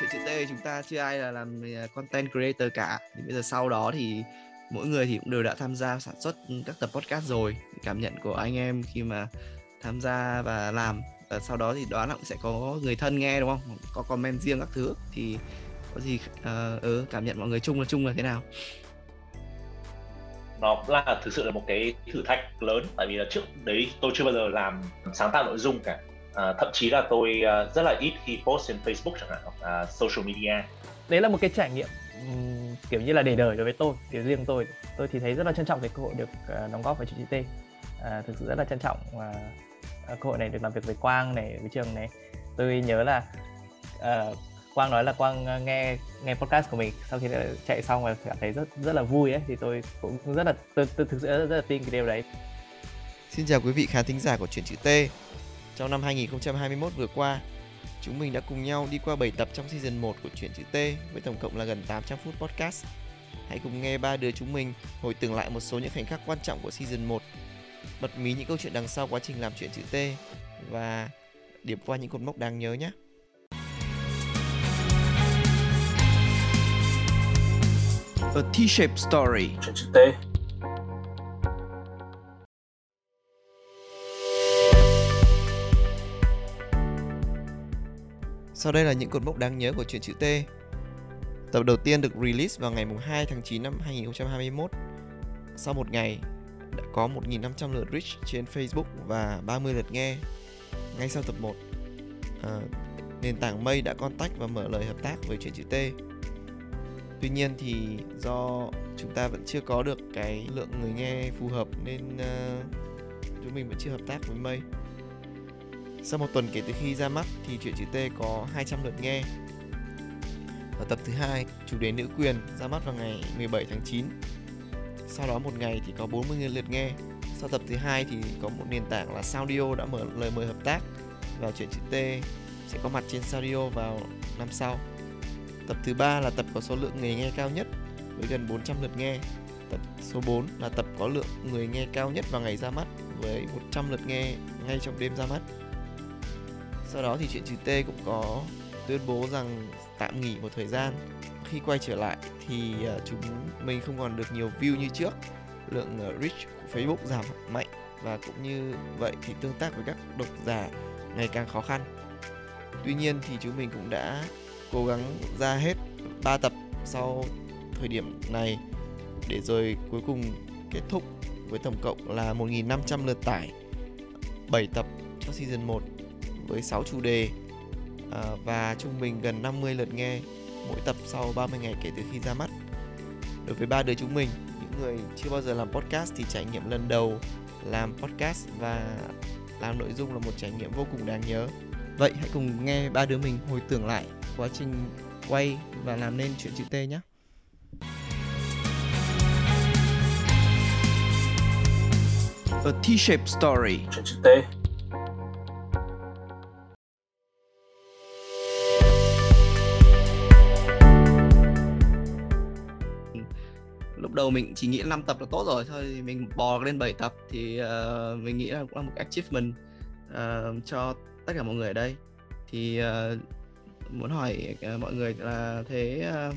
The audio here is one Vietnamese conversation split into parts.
chuyện chữ T chúng ta chưa ai là làm à, content creator cả. Thì bây giờ sau đó thì mỗi người thì cũng đều đã tham gia sản xuất các tập podcast rồi. Cảm nhận của anh em khi mà tham gia và làm. Và sau đó thì đoán là cũng sẽ có người thân nghe đúng không? Có comment riêng các thứ. Thì có gì uh, ừ, cảm nhận mọi người chung là chung là thế nào? Nó là thực sự là một cái thử thách lớn. Tại vì là trước đấy tôi chưa bao giờ làm sáng tạo nội dung cả à, thậm chí là tôi uh, rất là ít khi post trên Facebook chẳng hạn hoặc uh, social media đấy là một cái trải nghiệm um, kiểu như là để đời đối với tôi kiểu riêng tôi tôi thì thấy rất là trân trọng cái cơ hội được uh, đóng góp với chị T uh, thực sự rất là trân trọng uh, cơ hội này được làm việc với Quang này với Trường này tôi nhớ là uh, Quang nói là Quang nghe nghe podcast của mình sau khi chạy xong và cảm thấy rất rất là vui ấy thì tôi cũng rất là tôi, tôi thực sự rất, rất là tin cái điều đấy. Xin chào quý vị khán thính giả của chuyện chữ T. Trong năm 2021 vừa qua, chúng mình đã cùng nhau đi qua 7 tập trong season 1 của chuyện chữ T với tổng cộng là gần 800 phút podcast. Hãy cùng nghe ba đứa chúng mình hồi tưởng lại một số những khoảnh khắc quan trọng của season 1, bật mí những câu chuyện đằng sau quá trình làm chuyện chữ T và điểm qua những cột mốc đáng nhớ nhé. A T-shaped story. Chuyện chữ T. Sau đây là những cột mốc đáng nhớ của truyện chữ T. Tập đầu tiên được release vào ngày 2 tháng 9 năm 2021. Sau một ngày, đã có 1.500 lượt reach trên Facebook và 30 lượt nghe. Ngay sau tập 1, à, nền tảng Mây đã contact và mở lời hợp tác với truyện chữ T tuy nhiên thì do chúng ta vẫn chưa có được cái lượng người nghe phù hợp nên uh, chúng mình vẫn chưa hợp tác với mây sau một tuần kể từ khi ra mắt thì chuyện chữ T có 200 lượt nghe ở tập thứ hai, chủ đề nữ quyền ra mắt vào ngày 17 tháng 9 sau đó một ngày thì có 40.000 lượt nghe sau tập thứ hai thì có một nền tảng là Soundio đã mở lời mời hợp tác và chuyện chữ T, sẽ có mặt trên Soundio vào năm sau Tập thứ ba là tập có số lượng người nghe cao nhất với gần 400 lượt nghe. Tập số 4 là tập có lượng người nghe cao nhất vào ngày ra mắt với 100 lượt nghe ngay trong đêm ra mắt. Sau đó thì chuyện chữ T cũng có tuyên bố rằng tạm nghỉ một thời gian. Khi quay trở lại thì ờ, chúng mình không còn được nhiều view như trước. Lượng ờ, reach của Facebook giảm mạnh và cũng như vậy thì tương tác với các độc giả ngày càng khó khăn. Tuy nhiên thì chúng mình cũng đã cố gắng ra hết 3 tập sau thời điểm này để rồi cuối cùng kết thúc với tổng cộng là 1.500 lượt tải 7 tập cho season 1 với 6 chủ đề à, và trung bình gần 50 lượt nghe mỗi tập sau 30 ngày kể từ khi ra mắt. Đối với ba đứa chúng mình, những người chưa bao giờ làm podcast thì trải nghiệm lần đầu làm podcast và làm nội dung là một trải nghiệm vô cùng đáng nhớ. Vậy hãy cùng nghe ba đứa mình hồi tưởng lại quá trình quay và làm nên chuyện chữ T nhé. A T-shaped story. Chuyện chữ T. đầu mình chỉ nghĩ 5 tập là tốt rồi thôi mình bò lên 7 tập thì uh, mình nghĩ là cũng là một achievement uh, cho tất cả mọi người ở đây. Thì uh, muốn hỏi uh, mọi người là thế uh,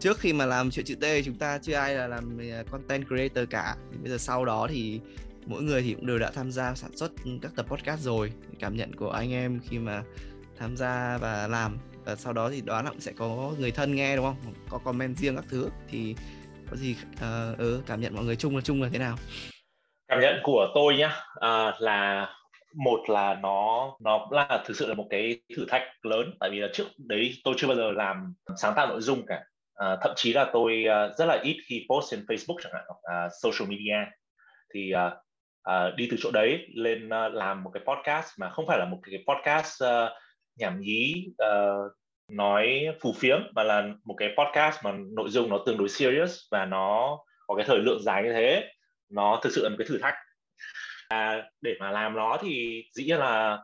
trước khi mà làm chuyện chữ T chúng ta chưa ai là làm content creator cả. Thì bây giờ sau đó thì mỗi người thì cũng đều đã tham gia sản xuất các tập podcast rồi. Cảm nhận của anh em khi mà tham gia và làm. Và sau đó thì đoán là cũng sẽ có người thân nghe đúng không? Có comment riêng các thứ. Thì có gì uh, ừ, cảm nhận mọi người chung là chung là thế nào? Cảm nhận của tôi nhá uh, là một là nó nó là thực sự là một cái thử thách lớn tại vì là trước đấy tôi chưa bao giờ làm sáng tạo nội dung cả. À, thậm chí là tôi uh, rất là ít khi post trên Facebook chẳng hạn hoặc uh, social media. Thì uh, uh, đi từ chỗ đấy lên uh, làm một cái podcast mà không phải là một cái podcast uh, nhảm nhí uh, nói phù phiếm mà là một cái podcast mà nội dung nó tương đối serious và nó có cái thời lượng dài như thế nó thực sự là một cái thử thách. À, để mà làm nó thì dĩ nhiên là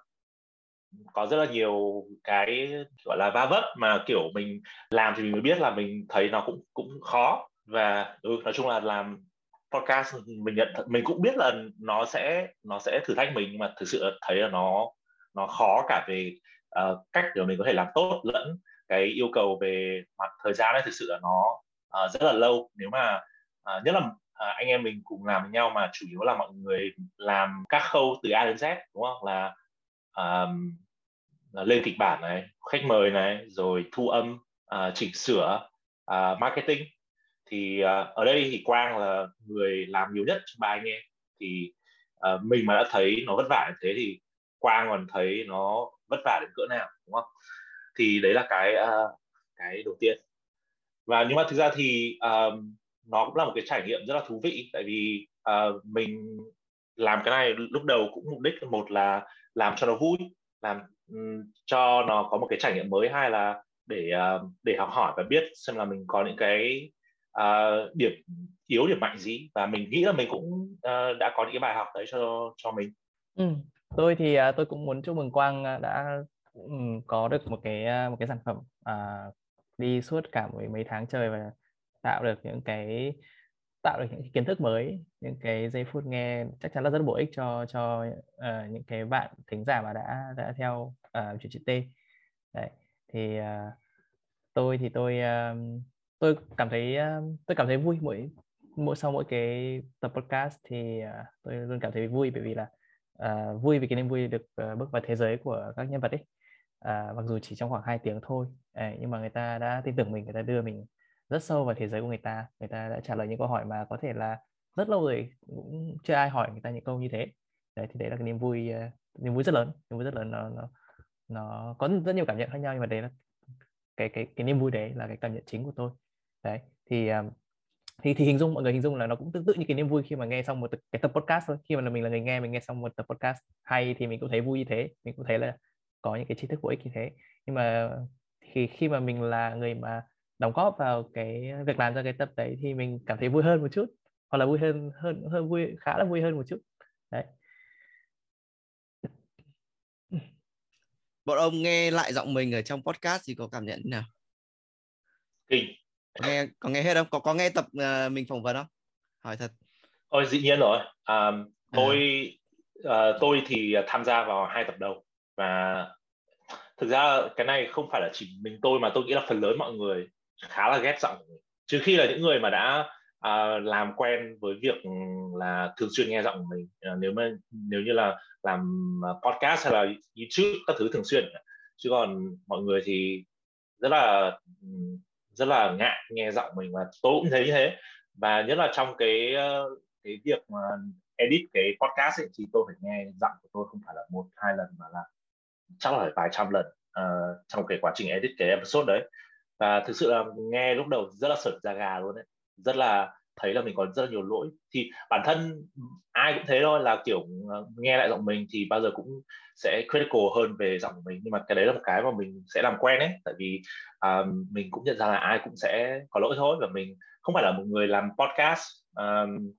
có rất là nhiều cái gọi là va vấp mà kiểu mình làm thì mình mới biết là mình thấy nó cũng cũng khó. Và ừ, nói chung là làm podcast mình nhận mình cũng biết là nó sẽ nó sẽ thử thách mình nhưng mà thực sự thấy là nó nó khó cả về uh, cách để mình có thể làm tốt lẫn cái yêu cầu về mặt thời gian ấy thực sự là nó uh, rất là lâu. Nếu mà uh, nhất là uh, anh em mình cùng làm với nhau mà chủ yếu là mọi người làm các khâu từ A đến Z đúng không? Là um, lên kịch bản này khách mời này rồi thu âm uh, chỉnh sửa uh, marketing. Thì uh, ở đây thì quang là người làm nhiều nhất trong ba anh em. Thì uh, mình mà đã thấy nó vất vả như thế thì quang còn thấy nó vất vả đến cỡ nào đúng không? Thì đấy là cái uh, cái đầu tiên. Và nhưng mà thực ra thì um, nó cũng là một cái trải nghiệm rất là thú vị tại vì uh, mình làm cái này lúc đầu cũng mục đích một là làm cho nó vui làm um, cho nó có một cái trải nghiệm mới hai là để uh, để học hỏi và biết xem là mình có những cái uh, điểm yếu điểm mạnh gì. Và mình nghĩ là mình cũng uh, đã có những cái bài học đấy cho cho mình. Ừ tôi thì à, tôi cũng muốn chúc mừng quang à, đã um, có được một cái à, một cái sản phẩm à, đi suốt cả mấy mấy tháng trời và tạo được những cái tạo được những cái kiến thức mới những cái giây phút nghe chắc chắn là rất bổ ích cho cho uh, những cái bạn thính giả mà đã đã theo uh, chuyện chữ T. Đấy thì uh, tôi thì tôi uh, tôi cảm thấy uh, tôi cảm thấy vui mỗi mỗi sau mỗi cái tập podcast thì uh, tôi luôn cảm thấy vui bởi vì là uh, vui vì cái niềm vui được uh, bước vào thế giới của các nhân vật ấy. Uh, mặc dù chỉ trong khoảng 2 tiếng thôi uh, nhưng mà người ta đã tin tưởng mình người ta đưa mình rất sâu vào thế giới của người ta. Người ta đã trả lời những câu hỏi mà có thể là rất lâu rồi cũng chưa ai hỏi người ta những câu như thế. Đấy thì đấy là cái niềm vui uh, niềm vui rất lớn niềm vui rất lớn nó nó nó có rất nhiều cảm nhận khác nhau nhưng mà đấy là cái cái cái niềm vui đấy là cái cảm nhận chính của tôi. Đấy thì um, thì thì hình dung mọi người hình dung là nó cũng tương tự như cái niềm vui khi mà nghe xong một cái tập podcast thôi. Khi mà là mình là người nghe mình nghe xong một tập podcast hay thì mình cũng thấy vui như thế. Mình cũng thấy là có những cái tri thức bổ ích như thế. Nhưng mà thì khi mà mình là người mà đóng góp vào cái việc làm ra cái tập đấy thì mình cảm thấy vui hơn một chút. Hoặc là vui hơn hơn hơn vui khá là vui hơn một chút. Đấy. Bọn ông nghe lại giọng mình ở trong podcast thì có cảm nhận nào? Kinh có nghe có nghe hết không? Có có nghe tập uh, mình phỏng vấn không? Hỏi thật. Ôi dĩ nhiên rồi. À, tôi à. uh, tôi thì tham gia vào hai tập đầu và thực ra cái này không phải là chỉ mình tôi mà tôi nghĩ là phần lớn mọi người khá là ghét giọng trừ khi là những người mà đã uh, làm quen với việc là thường xuyên nghe giọng của mình uh, nếu mà nếu như là làm podcast hay là youtube các thứ thường xuyên. Chứ còn mọi người thì rất là rất là ngại nghe giọng mình và tôi cũng thấy như thế. Và nhất là trong cái ờ, cái việc mà edit cái podcast ấy, thì tôi phải nghe giọng của tôi không phải là một hai lần mà là chắc là phải vài trăm lần uh, trong cái quá trình edit cái episode đấy. Và thực sự là nghe lúc đầu rất là sởn da gà luôn đấy. Rất là thấy là mình có rất là nhiều lỗi. Thì bản thân ai cũng thế thôi là kiểu ờ, nghe lại giọng mình thì bao giờ cũng sẽ critical hơn về giọng của mình. Nhưng mà cái đấy là một cái mà mình sẽ làm quen ấy. Tại vì um, mình cũng nhận ra là ai cũng sẽ có lỗi thôi và mình không phải là một người làm podcast um,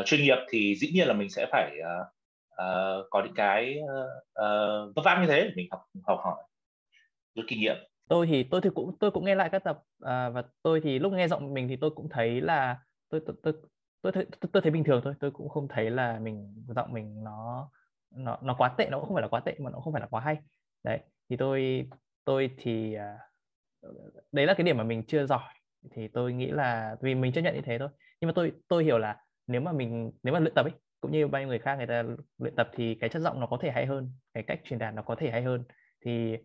uh, chuyên nghiệp thì dĩ nhiên là mình sẽ phải uh, uh, có những cái uh, vấp váp như thế để mình học học hỏi rút kinh nghiệm. Tôi thì tôi thì cũng tôi cũng nghe lại các tập à, và tôi thì lúc nghe giọng mình thì tôi cũng thấy là tôi tôi tôi tôi thấy, tôi, tôi thấy bình thường thôi. Tôi cũng không thấy là mình giọng mình nó nó nó quá tệ nó cũng không phải là quá tệ mà nó không phải là quá hay. Đấy thì tôi tôi thì à, đấy là cái điểm mà mình chưa giỏi. Thì tôi nghĩ là vì mình chấp nhận như thế thôi. Nhưng mà tôi tôi hiểu là nếu mà mình nếu mà luyện tập ấy cũng như bao nhiêu người khác người ta luyện tập thì cái chất giọng nó có thể hay hơn cái cách truyền đạt nó có thể hay hơn. Thì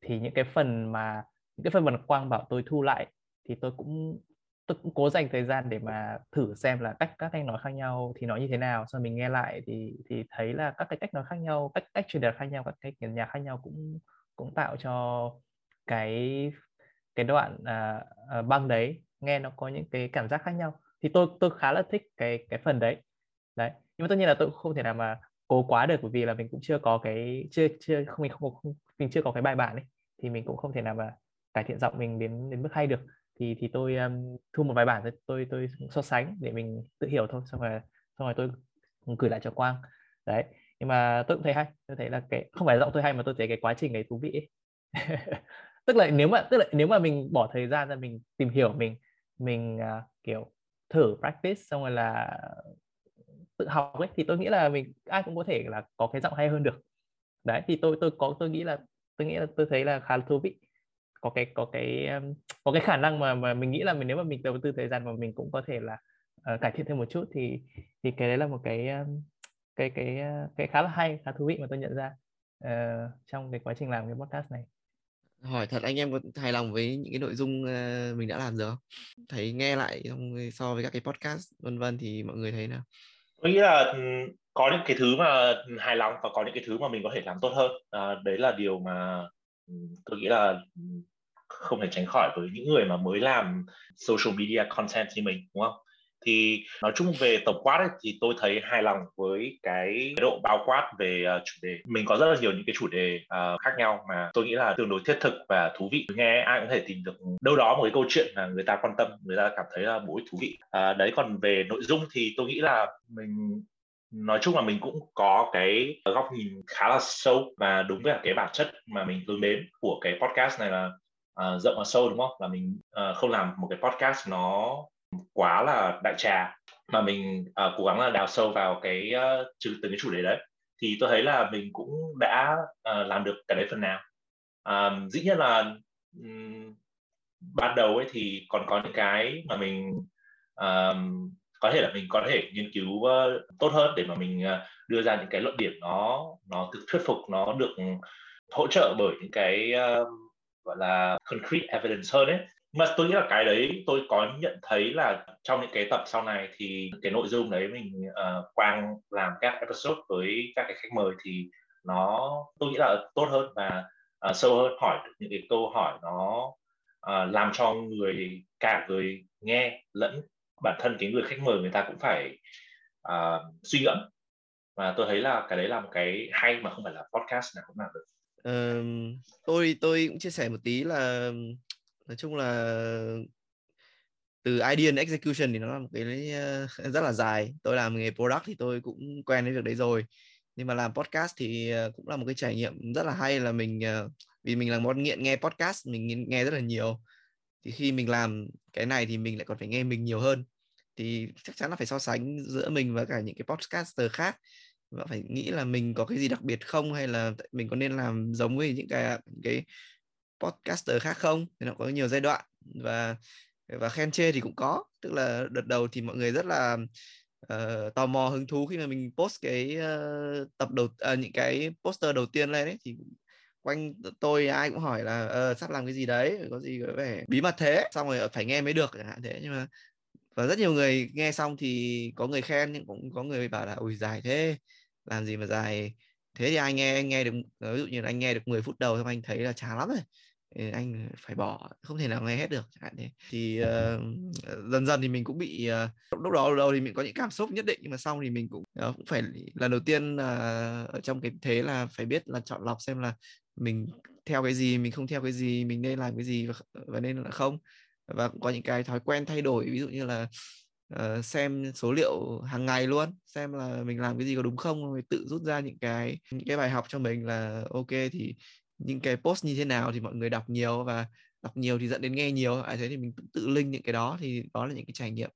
thì những cái phần mà những cái phần mà quang bảo tôi thu lại thì tôi cũng tôi cũng cố dành thời gian để mà thử xem là cách các cách nói khác nhau thì nó như thế nào. Sau mình nghe lại thì thì thấy là các cái cách nói khác nhau cách cách truyền đạt khác nhau các cách nhạc khác nhau cũng cũng tạo cho cái cái đoạn à, à, băng đấy nghe nó có những cái cảm giác khác nhau. Thì tôi tôi khá là thích cái cái phần đấy. Đấy nhưng mà tất nhiên là tôi cũng không thể nào mà cố quá được bởi vì là mình cũng chưa có cái chưa chưa không mình không, không mình chưa có cái bài bản ấy thì mình cũng không thể nào mà cải thiện giọng mình đến đến mức hay được thì thì tôi um, thu một vài bản tôi tôi tôi so sánh để mình tự hiểu thôi xong rồi xong rồi tôi gửi lại cho quang. Đấy nhưng mà tôi cũng thấy hay tôi thấy là cái không phải giọng tôi hay mà tôi thấy cái quá trình ấy thú vị ấy. tức là nếu mà tức là nếu mà mình bỏ thời gian ra mình tìm hiểu mình mình uh, kiểu thử practice xong rồi là tự học ấy thì tôi nghĩ là mình ai cũng có thể là có cái giọng hay hơn được. Đấy thì tôi tôi có tôi nghĩ là tôi nghĩ là tôi thấy là khá là thú vị có cái có cái có cái khả năng mà mà mình nghĩ là mình nếu mà mình đầu tư thời gian mà mình cũng có thể là uh, cải thiện thêm một chút thì thì cái đấy là một cái cái cái cái khá là hay khá thú vị mà tôi nhận ra uh, trong cái quá trình làm cái podcast này. Hỏi thật anh em có hài lòng với những cái nội dung uh, mình đã làm rồi không? Thấy nghe lại so với các cái podcast vân vân thì mọi người thấy nào? Tôi nghĩ là có những cái thứ mà hài lòng và có những cái thứ mà mình có thể làm tốt hơn. À, đấy là điều mà tôi nghĩ là không thể tránh khỏi với những người mà mới làm social media content như mình đúng không? Thì nói chung về tổng quát ấy, thì tôi thấy hài lòng với cái độ bao quát về uh, chủ đề. Mình có rất là nhiều những cái chủ đề uh, khác nhau mà tôi nghĩ là tương đối thiết thực và thú vị. Nghe ai cũng thể tìm được đâu đó một cái câu chuyện mà người ta quan tâm người ta cảm thấy là mỗi thú vị. Uh, đấy còn về nội dung thì tôi nghĩ là mình nói chung là mình cũng có cái góc nhìn khá là sâu và đúng với cái bản chất mà mình hướng đến của cái podcast này là uh, rộng và sâu đúng không? Là mình uh, không làm một cái podcast nó quá là đại trà mà mình uh, cố gắng là đào sâu vào cái uh, từng cái chủ đề đấy. Thì tôi thấy là mình cũng đã uh, làm được cái đấy phần nào. Uh, dĩ nhiên là um, ban đầu ấy thì còn có những cái mà mình um, có thể là mình có thể nghiên cứu uh, tốt hơn để mà mình uh, đưa ra những cái luận điểm nó nó được thuyết phục nó được hỗ trợ bởi những cái uh, gọi là concrete evidence hơn ấy mà tôi nghĩ là cái đấy tôi có nhận thấy là trong những cái tập sau này thì cái nội dung đấy mình uh, quang làm các episode với các cái khách mời thì nó tôi nghĩ là tốt hơn và uh, sâu hơn hỏi được những cái câu hỏi nó uh, làm cho người cả người nghe lẫn bản thân cái người khách mời người ta cũng phải uh, suy ngẫm và tôi thấy là cái đấy là một cái hay mà không phải là podcast nào cũng làm được. Uh, tôi tôi cũng chia sẻ một tí là nói chung là từ idea and execution thì nó là một cái uh, rất là dài. Tôi làm nghề product thì tôi cũng quen với việc đấy rồi. Nhưng mà làm podcast thì uh, cũng là một cái trải nghiệm rất là hay là mình uh, vì mình là một nghiện nghe podcast mình nghe rất là nhiều. Thì khi mình làm cái này thì mình lại còn phải nghe mình nhiều hơn. Thì chắc chắn là phải so sánh giữa mình và cả những cái podcaster khác và phải nghĩ là mình có cái gì đặc biệt không? Hay là mình có nên làm giống với những cái cái podcaster khác không? Thì nó có nhiều giai đoạn và và khen chê thì cũng có. Tức là đợt đầu thì mọi người rất là uh, tò mò hứng thú khi mà mình post cái uh, tập đầu uh, những cái poster đầu tiên lên ấy thì quanh tôi ai cũng hỏi là uh, sắp làm cái gì đấy? Có gì có vẻ bí mật thế? Xong rồi phải nghe mới được chẳng hạn thế. Nhưng mà và rất nhiều người nghe xong thì có người khen nhưng cũng có người bảo là ui dài thế làm gì mà dài. Thế thì anh nghe anh nghe được ờ, ví dụ như là anh nghe được 10 phút đầu xong anh thấy là chán lắm rồi. Anh phải bỏ không thể nào nghe hết được chẳng hạn thế. Thì uh, dần dần thì mình cũng bị uh, lúc đó đầu thì mình có những cảm xúc nhất định nhưng mà xong thì mình cũng uh, cũng phải lần đầu tiên uh, ở trong cái thế là phải biết là chọn lọc xem là mình theo cái gì mình không theo cái gì mình nên làm cái gì và, và nên là không. Và cũng có những cái thói quen thay đổi ví dụ như là uh, xem số liệu hàng ngày luôn xem là mình làm cái gì có đúng không rồi tự rút ra những cái những cái bài học cho mình là ok thì những cái post như thế nào thì mọi người đọc nhiều và đọc nhiều thì dẫn đến nghe nhiều. À thế thì mình tự, tự link những cái đó thì đó là những cái trải nghiệm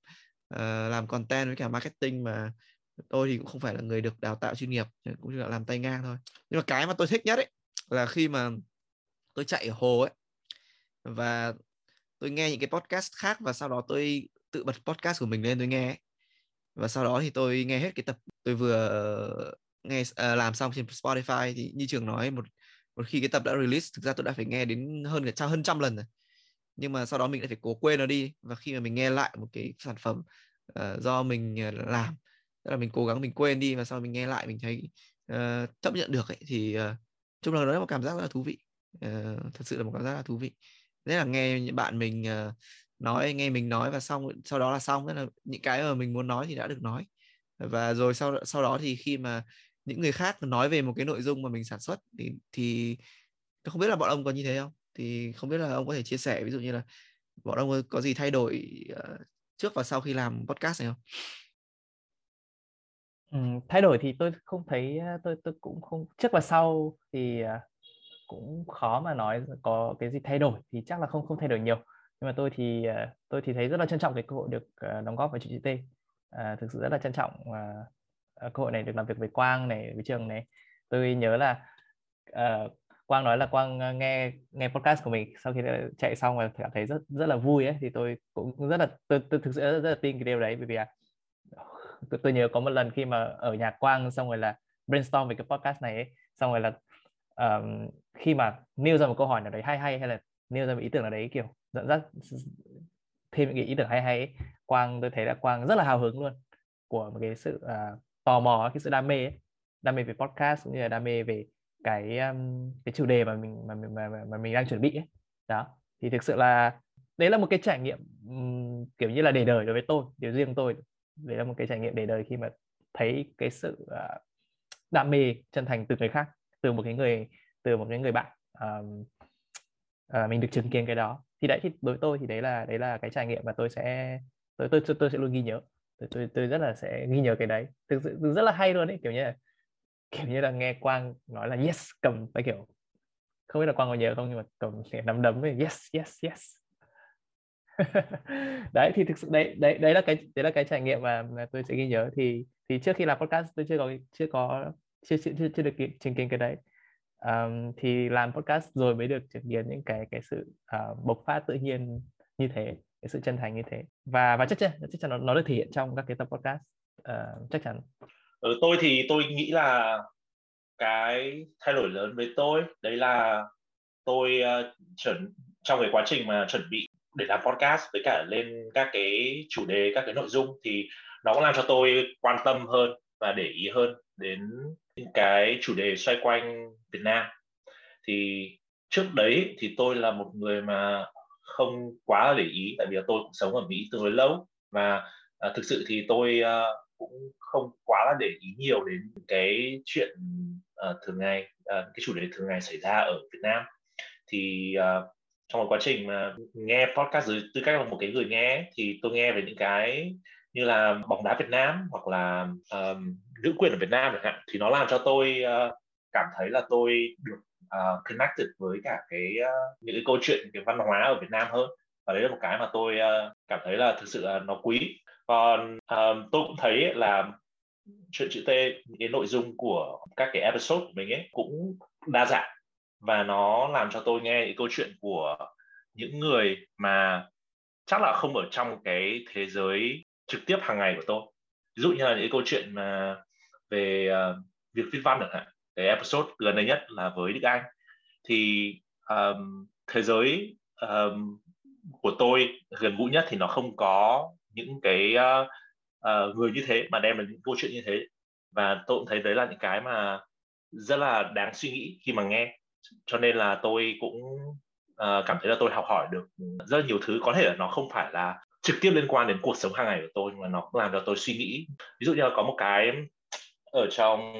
uh, làm content với cả marketing mà tôi thì cũng không phải là người được đào tạo chuyên nghiệp ờ, cũng chỉ là làm tay ngang thôi. Nhưng mà cái mà tôi thích nhất ấy là khi mà tôi chạy ở hồ ấy và tôi nghe những cái podcast khác và sau đó tôi tự bật podcast của mình lên tôi nghe và sau đó thì tôi nghe hết cái tập tôi vừa ờ, nghe uh, làm xong trên Spotify thì như trường nói một một khi cái tập đã release thực ra tôi đã phải nghe đến hơn cả hơn trăm lần rồi. Nhưng mà sau đó mình lại phải cố quên nó đi. Và khi mà mình nghe lại một cái sản phẩm uh, do mình làm tức là mình cố gắng mình quên đi và sau mình nghe lại mình thấy uh, chấp nhận được ấy, thì uh, chung là nó là một cảm giác rất là thú vị. Uh, thật sự là một cảm giác rất là thú vị. Thế là nghe bạn mình uh, nói nghe mình nói và xong sau đó là xong. Tức là những cái mà mình muốn nói thì đã được nói. Và rồi sau sau đó thì khi mà những người khác nói về một cái nội dung mà mình sản xuất thì thì không biết là bọn ông có như thế không? Thì không biết là ông có thể chia sẻ ví dụ như là bọn ông có gì thay đổi ờ, trước và sau khi làm podcast này không? Ừ, thay đổi thì tôi không thấy ờ, tôi tôi cũng không trước và sau thì ờ, cũng khó mà nói có cái gì thay đổi thì chắc là không không thay đổi nhiều nhưng mà tôi thì ờ, tôi thì thấy rất là trân trọng cái cơ hội được ờ, đóng góp vào chị T. À, thực sự rất là trân trọng à, cơ hội này được làm việc với Quang này với trường này. Tôi nhớ là à, Quang nói là Quang nghe nghe podcast của mình sau khi chạy xong và cảm thấy rất rất là vui ấy thì tôi cũng rất là tôi, tôi thực sự rất, rất là tin cái điều đấy. Bởi vì à, tôi, tôi nhớ có một lần khi mà ở nhà Quang xong rồi là brainstorm về cái podcast này ấy, xong rồi là um, khi mà nêu ra một câu hỏi nào đấy hay hay hay là nêu ra một ý tưởng nào đấy kiểu dẫn dắt thêm những cái ý tưởng hay hay ấy, Quang tôi thấy là Quang rất là hào hứng luôn của một cái sự uh, tò mò cái sự đam mê ấy. đam mê về podcast cũng như là đam mê về cái um, cái chủ đề mà mình mà, mà, mà, mà mình đang chuẩn bị ấy. đó thì thực sự là đấy là một cái trải nghiệm um, kiểu như là để đời đối với tôi điều riêng tôi đấy là một cái trải nghiệm để đời khi mà thấy cái sự uh, đam mê chân thành từ người khác từ một cái người từ một cái người bạn um, à, mình được chứng kiến cái đó. Thì đấy thì đối với tôi thì đấy là đấy là cái trải nghiệm mà tôi sẽ tôi tôi tôi sẽ luôn ghi nhớ. Tôi tôi, tôi rất là sẽ ghi nhớ cái đấy. Thực sự rất là hay luôn ấy kiểu như là kiểu như là nghe quang nói là yes cầm phải kiểu không biết là quang có nhớ không nhưng mà cầm nắm đấm với yes yes yes đấy thì thực sự đấy đấy đấy là cái đấy là cái trải nghiệm mà, mà tôi sẽ ghi nhớ. Thì thì trước khi làm podcast tôi chưa có chưa có chưa chưa chưa, chưa được chứng kiến cái đấy um, thì làm podcast rồi mới được chứng kiến những cái cái sự uh, bộc phát tự nhiên như thế cái sự chân thành như thế. Và và chắc chắn chắc chắn nó, nó được thể hiện trong các cái tập podcast uh, chắc chắn. Ở tôi thì tôi nghĩ là cái thay đổi lớn với tôi đấy là tôi uh, chuẩn trong cái quá trình mà chuẩn bị để làm podcast với cả lên các cái chủ đề các cái nội dung thì nó cũng làm cho tôi quan tâm hơn và để ý hơn đến cái chủ đề xoay quanh Việt Nam. Thì trước đấy thì tôi là một người mà không quá để ý tại vì tôi cũng sống ở Mỹ tương đối lâu và à, thực sự thì tôi à, cũng không quá là để ý nhiều đến cái chuyện à, thường ngày à, cái chủ đề thường ngày xảy ra ở Việt Nam. Thì à, trong một quá trình mà nghe podcast dưới tư cách là một cái người nghe thì tôi nghe về những cái như là bóng đá Việt Nam hoặc là um, nữ quyền ở Việt Nam chẳng hạn thì nó làm cho tôi uh, cảm thấy là tôi được uh, connected với cả cái uh, những cái câu chuyện cái văn hóa ở Việt Nam hơn. Và đấy là một cái mà tôi uh, cảm thấy là thực sự là nó quý. Còn uh, tôi cũng thấy là chuyện chữ T những cái nội dung của các cái episode của mình ấy cũng đa dạng. Và nó làm cho tôi nghe những câu chuyện của những người mà chắc là không ở trong cái thế giới trực tiếp hàng ngày của tôi. Ví dụ như là những câu chuyện mà về uh, việc viết văn chẳng hạn cái episode gần đây nhất là với Đức Anh. Thì um, thế giới um, của tôi gần gũi nhất thì nó không có những cái uh, uh, người như thế mà đem đến những câu chuyện như thế. Và tôi cũng thấy đấy là những cái mà rất là đáng suy nghĩ khi mà nghe. Cho nên là tôi cũng uh, cảm thấy là tôi học hỏi được rất nhiều thứ. Có thể là nó không phải là trực tiếp liên quan đến cuộc sống hàng ngày của tôi mà nó cũng làm cho tôi suy nghĩ. Ví dụ như là có một cái ở trong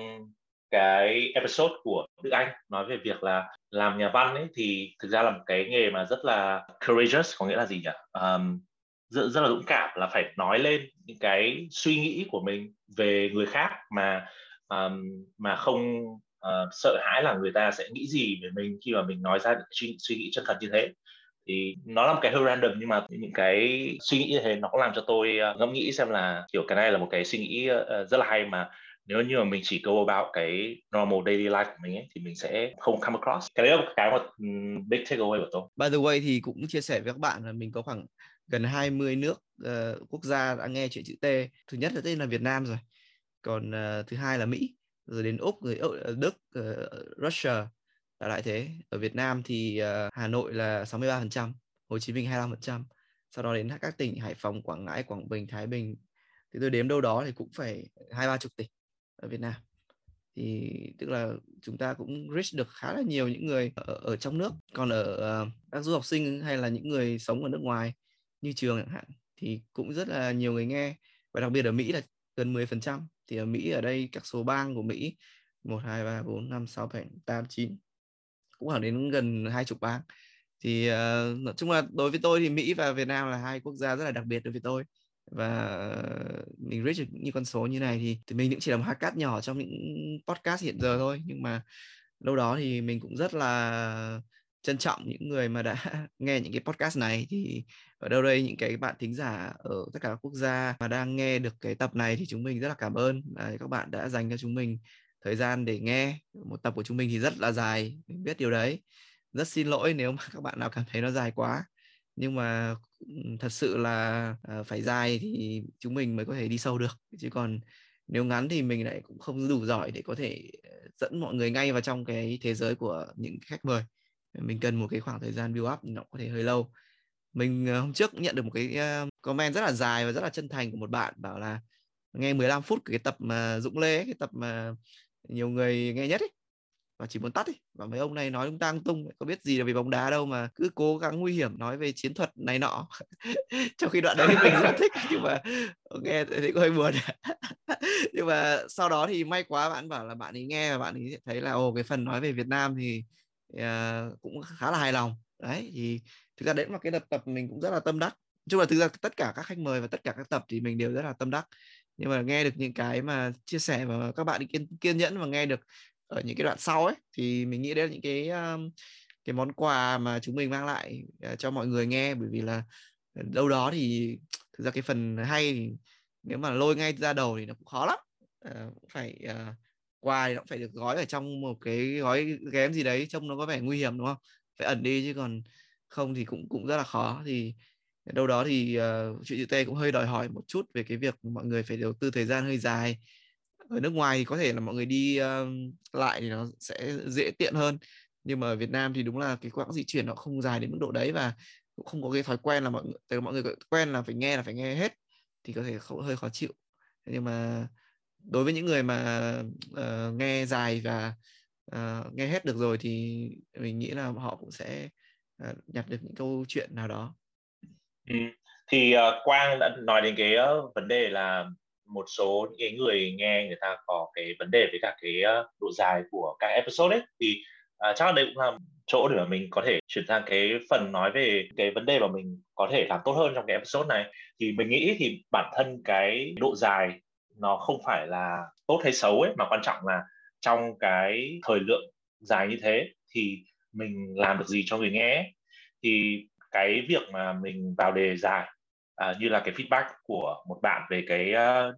cái episode của Đức Anh. Nói về việc là làm nhà văn ấy thì thực ra là một cái nghề mà rất là courageous có nghĩa là gì nhỉ? Um, rất, rất là dũng cảm là phải nói lên những cái suy nghĩ của mình về người khác mà um, mà không uh, sợ hãi là người ta sẽ nghĩ gì về mình khi mà mình nói ra những suy, suy nghĩ chân thật như thế. Thì nó là một cái hơi random nhưng mà những cái suy nghĩ như thế nó cũng làm cho tôi ờ, ngẫm nghĩ xem là kiểu cái này là một cái suy nghĩ ờ, rất là hay mà nếu như mà mình chỉ go about cái normal daily life của mình ấy, thì mình sẽ không come across cái đấy là một cái một big takeaway của tôi. By the way thì cũng chia sẻ với các bạn là mình có khoảng gần 20 nước uh, quốc gia đã nghe chuyện chữ T. Thứ nhất là tên là Việt Nam rồi. Còn uh, thứ hai là Mỹ, rồi đến Úc, rồi ờ, Đức, uh, Russia là lại thế. Ở Việt Nam thì uh, Hà Nội là 63%, Hồ Chí Minh 25%. Sau đó đến các tỉnh Hải Phòng, Quảng Ngãi, Quảng Bình, Thái Bình thì tôi đếm đâu đó thì cũng phải hai ba chục tỉnh ở Việt Nam. Thì tức là chúng ta cũng reach được khá là nhiều những người ở, ở trong nước. Còn ở uh, các du học sinh hay là những người sống ở nước ngoài như trường chẳng hạn thì cũng rất là nhiều người nghe. Và đặc biệt ở Mỹ là gần 10% thì ở Mỹ ở đây các số bang của Mỹ 1 2 3 4 5 6 7 8 9 cũng khoảng đến gần hai chục bang. Thì uh, nói chung là đối với tôi thì Mỹ và Việt Nam là hai quốc gia rất là đặc biệt đối với tôi và ờ, mình reach được những con số như này thì, thì mình cũng chỉ là một hạt cát nhỏ trong những podcast hiện giờ thôi. Nhưng mà lâu đó thì mình cũng rất là trân trọng những người mà đã nghe những cái podcast này. Thì ở đâu đây những cái bạn thính giả ở tất cả các quốc gia mà đang nghe được cái tập này thì chúng mình rất là cảm ơn. Là các bạn đã dành cho chúng mình thời gian để nghe một tập của chúng mình thì rất là dài mình biết điều đấy. Rất xin lỗi nếu mà các bạn nào cảm thấy nó dài quá nhưng mà thật sự là ờ, phải dài thì chúng mình mới có thể đi sâu được. Chứ còn nếu ngắn thì mình lại cũng không đủ giỏi để có thể ờ, dẫn mọi người ngay vào trong cái thế giới của những khách mời. Mình cần một cái khoảng thời gian build up nó có thể hơi lâu. Mình ờ, hôm trước nhận được một cái comment rất là dài và rất là chân thành của một bạn bảo là, nghe 15 phút cái tập mà Dũng Lê cái tập mà nhiều người nghe nhất ấy và chỉ muốn tắt ấy. Và mấy ông này nói chúng tang tung có biết gì là về bóng đá đâu mà cứ cố gắng nguy hiểm nói về chiến thuật này nọ. Trong khi đoạn đấy mình rất thích nhưng mà nghe thì có hơi buồn. Nhưng mà sau đó thì may quá bạn bảo là bạn ấy nghe và bạn ấy thấy là ồ cái phần nói về Việt Nam thì uh, cũng khá là hài lòng. Đấy thì thực ra đấy là cái tập tập mình cũng rất là tâm đắc. Chung là thực ra tất cả các khách mời và tất cả các tập thì mình đều rất là tâm đắc. Nhưng mà nghe được những cái mà chia sẻ và các bạn kiên kiên nhẫn và nghe được ở những cái đoạn sau ấy thì mình nghĩ đấy là những cái um, cái món quà mà chúng mình mang lại uh, cho mọi người nghe. Bởi vì là ờ, đâu đó thì thực ra cái phần hay thì nếu mà lôi ngay ra đầu thì nó cũng khó lắm. Uh, phải uh, quà thì nó cũng phải được gói ở trong một cái gói ghém gì đấy trông nó có vẻ nguy hiểm đúng không? Phải ẩn đi chứ còn không thì cũng cũng rất là khó. Thì đâu đó thì uh, chuyện chữ T cũng hơi đòi hỏi một chút về cái việc mọi người phải đầu tư thời gian hơi dài ở nước ngoài thì có thể là mọi người đi uh, lại thì nó sẽ dễ tiện hơn nhưng mà ở Việt Nam thì đúng là cái quãng di chuyển nó không dài đến mức độ đấy và cũng không có cái thói quen là mọi người từ mọi người quen là phải nghe là phải nghe hết thì có thể không, hơi khó chịu nhưng mà đối với những người mà uh, nghe dài và uh, nghe hết được rồi thì mình nghĩ là họ cũng sẽ uh, nhặt được những câu chuyện nào đó ừ. thì uh, Quang đã nói đến cái uh, vấn đề là một số những cái người nghe người ta có cái vấn đề với cả cái ờ, độ dài của các episode ấy thì uh, chắc là đây cũng là chỗ để mà mình có thể chuyển sang cái phần nói về cái vấn đề mà mình có thể làm tốt hơn trong cái episode này thì mình nghĩ thì bản thân cái độ dài nó không phải là tốt hay xấu ấy mà quan trọng là trong cái thời lượng dài như thế thì mình làm được gì cho người nghe ấy. thì cái việc mà mình vào đề dài à, như là cái feedback của một bạn về cái uh,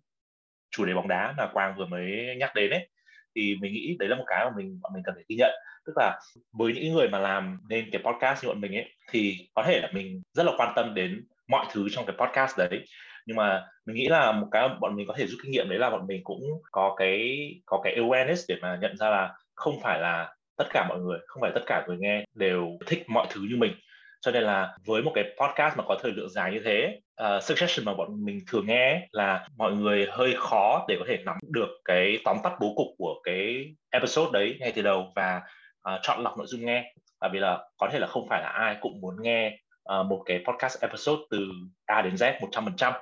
chủ đề bóng đá mà Quang vừa mới nhắc đến ấy thì mình nghĩ đấy là một cái mà mình mình cần phải ghi nhận. Tức là với những người mà làm nên cái podcast như bọn mình ấy thì có thể là mình rất là quan tâm đến mọi thứ trong cái podcast đấy. Nhưng mà mình nghĩ là một cái bọn mình có thể rút kinh nghiệm đấy là bọn mình cũng có cái có cái awareness để mà nhận ra là không phải là tất cả mọi người không phải tất cả người nghe đều thích mọi thứ như mình. Cho nên là với một cái podcast mà có thời lượng dài như thế Ờ, uh, suggestion mà bọn mình thường nghe là mọi người hơi khó để có thể nắm được cái tóm tắt bố cục của cái episode đấy ngay từ đầu và uh, chọn lọc nội dung nghe. Tại vì là có thể là không phải là ai cũng muốn nghe uh, một cái podcast episode từ A đến Z 100%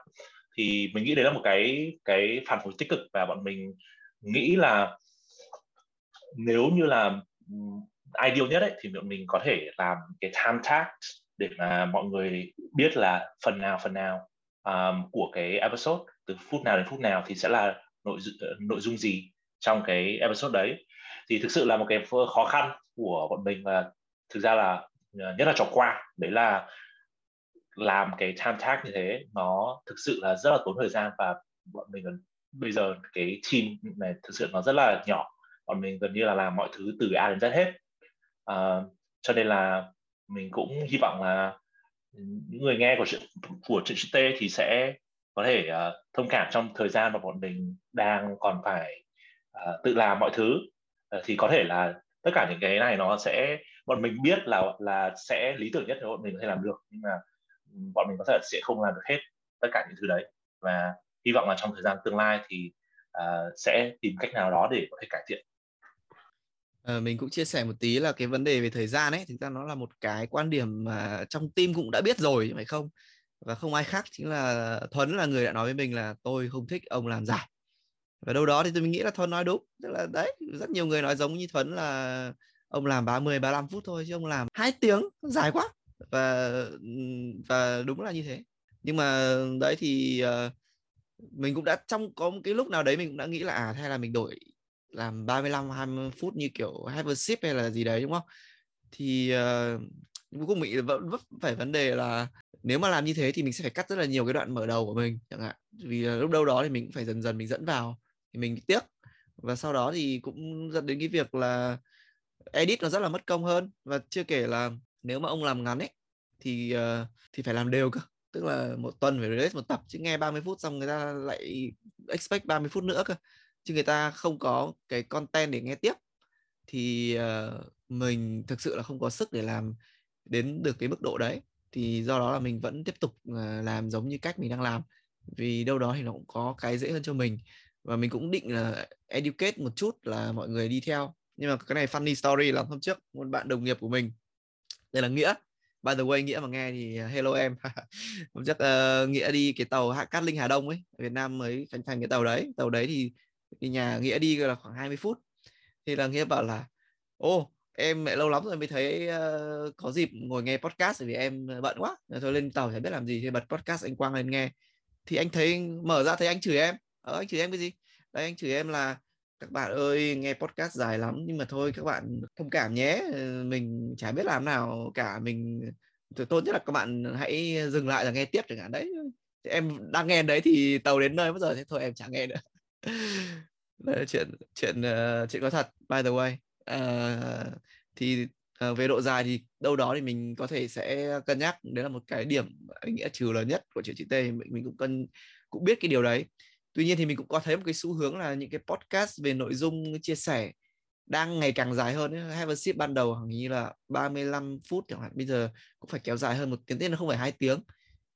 thì mình nghĩ đấy là một cái cái phản hồi tích cực và bọn mình nghĩ là nếu như là ideal nhất ấy, thì mình có thể làm cái time tag để mà mọi người biết là phần nào phần nào um, của cái episode từ phút nào đến phút nào thì sẽ là nội ờ, nội dung gì trong cái episode đấy. Thì thực sự là một cái khó khăn của bọn mình và thực ra là ờ, nhất là trò qua đấy là làm cái time tag như thế nó thực sự là rất là tốn thời gian và bọn mình gần bây giờ cái team này thực sự nó rất là nhỏ. Bọn mình gần như là làm mọi thứ từ A đến Z hết. Uh, cho nên là mình cũng hy vọng là những người nghe của chuyện của chuyện T thì sẽ có thể uh, thông cảm trong thời gian mà bọn mình đang còn phải uh, tự làm mọi thứ. Uh, thì có thể là tất cả những cái này nó sẽ bọn mình biết là là sẽ lý tưởng nhất để bọn mình có thể làm được nhưng mà ừ, bọn mình có thể sẽ không làm được hết tất cả những thứ đấy. Và hy vọng là trong thời gian tương lai thì uh, sẽ tìm cách nào đó để có thể cải thiện. À, mình cũng chia sẻ một tí là cái vấn đề về thời gian ấy thực ra nó là một cái quan điểm mà trong team cũng đã biết rồi phải không? Và không ai khác chính là Thuấn là người đã nói với mình là tôi không thích ông làm dài và đâu đó thì tôi nghĩ là Thuấn nói đúng tức là đấy rất nhiều người nói giống như Thuấn là ông làm 30 35 phút thôi chứ ông làm hai tiếng dài quá. Và và đúng là như thế. Nhưng mà đấy thì uh, mình cũng đã trong có một cái lúc nào đấy mình cũng đã nghĩ là à hay là mình đổi làm 35 20 phút như kiểu hypership hay là gì đấy đúng không? Thì ờ, uh, cuối cùng mình vẫn vấp phải vấn đề là nếu mà làm như thế thì mình sẽ phải cắt rất là nhiều cái đoạn mở đầu của mình chẳng hạn. Vì lúc đâu đó thì mình cũng phải dần dần mình dẫn vào thì mình tiếc. Và sau đó thì cũng dẫn đến cái việc là edit nó rất là mất công hơn. Và chưa kể là nếu mà ông làm ngắn ấy thì uh, thì phải làm đều cơ. Tức là một tuần phải release một tập chứ nghe 30 phút xong người ta lại expect 30 phút nữa cơ chứ người ta không có cái content để nghe tiếp. Thì uh, mình thực sự là không có sức để làm đến được cái mức độ đấy. Thì do đó là mình vẫn tiếp tục uh, làm giống như cách mình đang làm. Vì đâu đó thì nó cũng có cái dễ hơn cho mình. Và mình cũng định là educate một chút là mọi người đi theo. Nhưng mà cái này funny story là hôm trước một bạn đồng nghiệp của mình đây là nghĩa. By the way nghĩa mà nghe thì ờ, hello em. Hôm trước uh, nghĩa đi cái tàu hạ cát linh hà đông ấy ở việt nam mới khánh thành cái tàu đấy. Tàu đấy thì, thì nhà nghĩa đi là khoảng 20 phút. Thì là nghĩa bảo là ô em mẹ lâu lắm rồi mới thấy uh, có dịp ngồi nghe podcast vì em bận quá. Rồi thôi lên tàu chả biết làm gì thì bật podcast anh quang lên nghe. Thì anh thấy mở ra thấy anh chửi em. Ờ, anh chửi em cái gì? Đấy anh chửi em là các bạn ơi nghe podcast dài lắm nhưng mà thôi các bạn thông cảm nhé. Ờ, mình chả biết làm nào cả mình tốt nhất là các bạn hãy dừng lại và nghe tiếp chẳng hạn. Đấy. Thì em đang nghe đấy thì tàu đến nơi mất rồi thế thôi em chẳng nghe nữa đấy, chuyện chuyện uh, chuyện có thật by the way. Uh, thì uh, về độ dài thì đâu đó thì mình có thể sẽ cân nhắc. Đấy là một cái điểm ý nghĩa trừ lớn nhất của chuyện chị T. Mình mình cũng cân cũng biết cái điều đấy. Tuy nhiên thì mình cũng có thấy một cái xu hướng là những cái podcast về nội dung chia sẻ đang ngày càng dài hơn Have a sip ban đầu hình như là 35 phút chẳng hạn. Bây giờ cũng phải kéo dài hơn một tiếng tên là không phải hai tiếng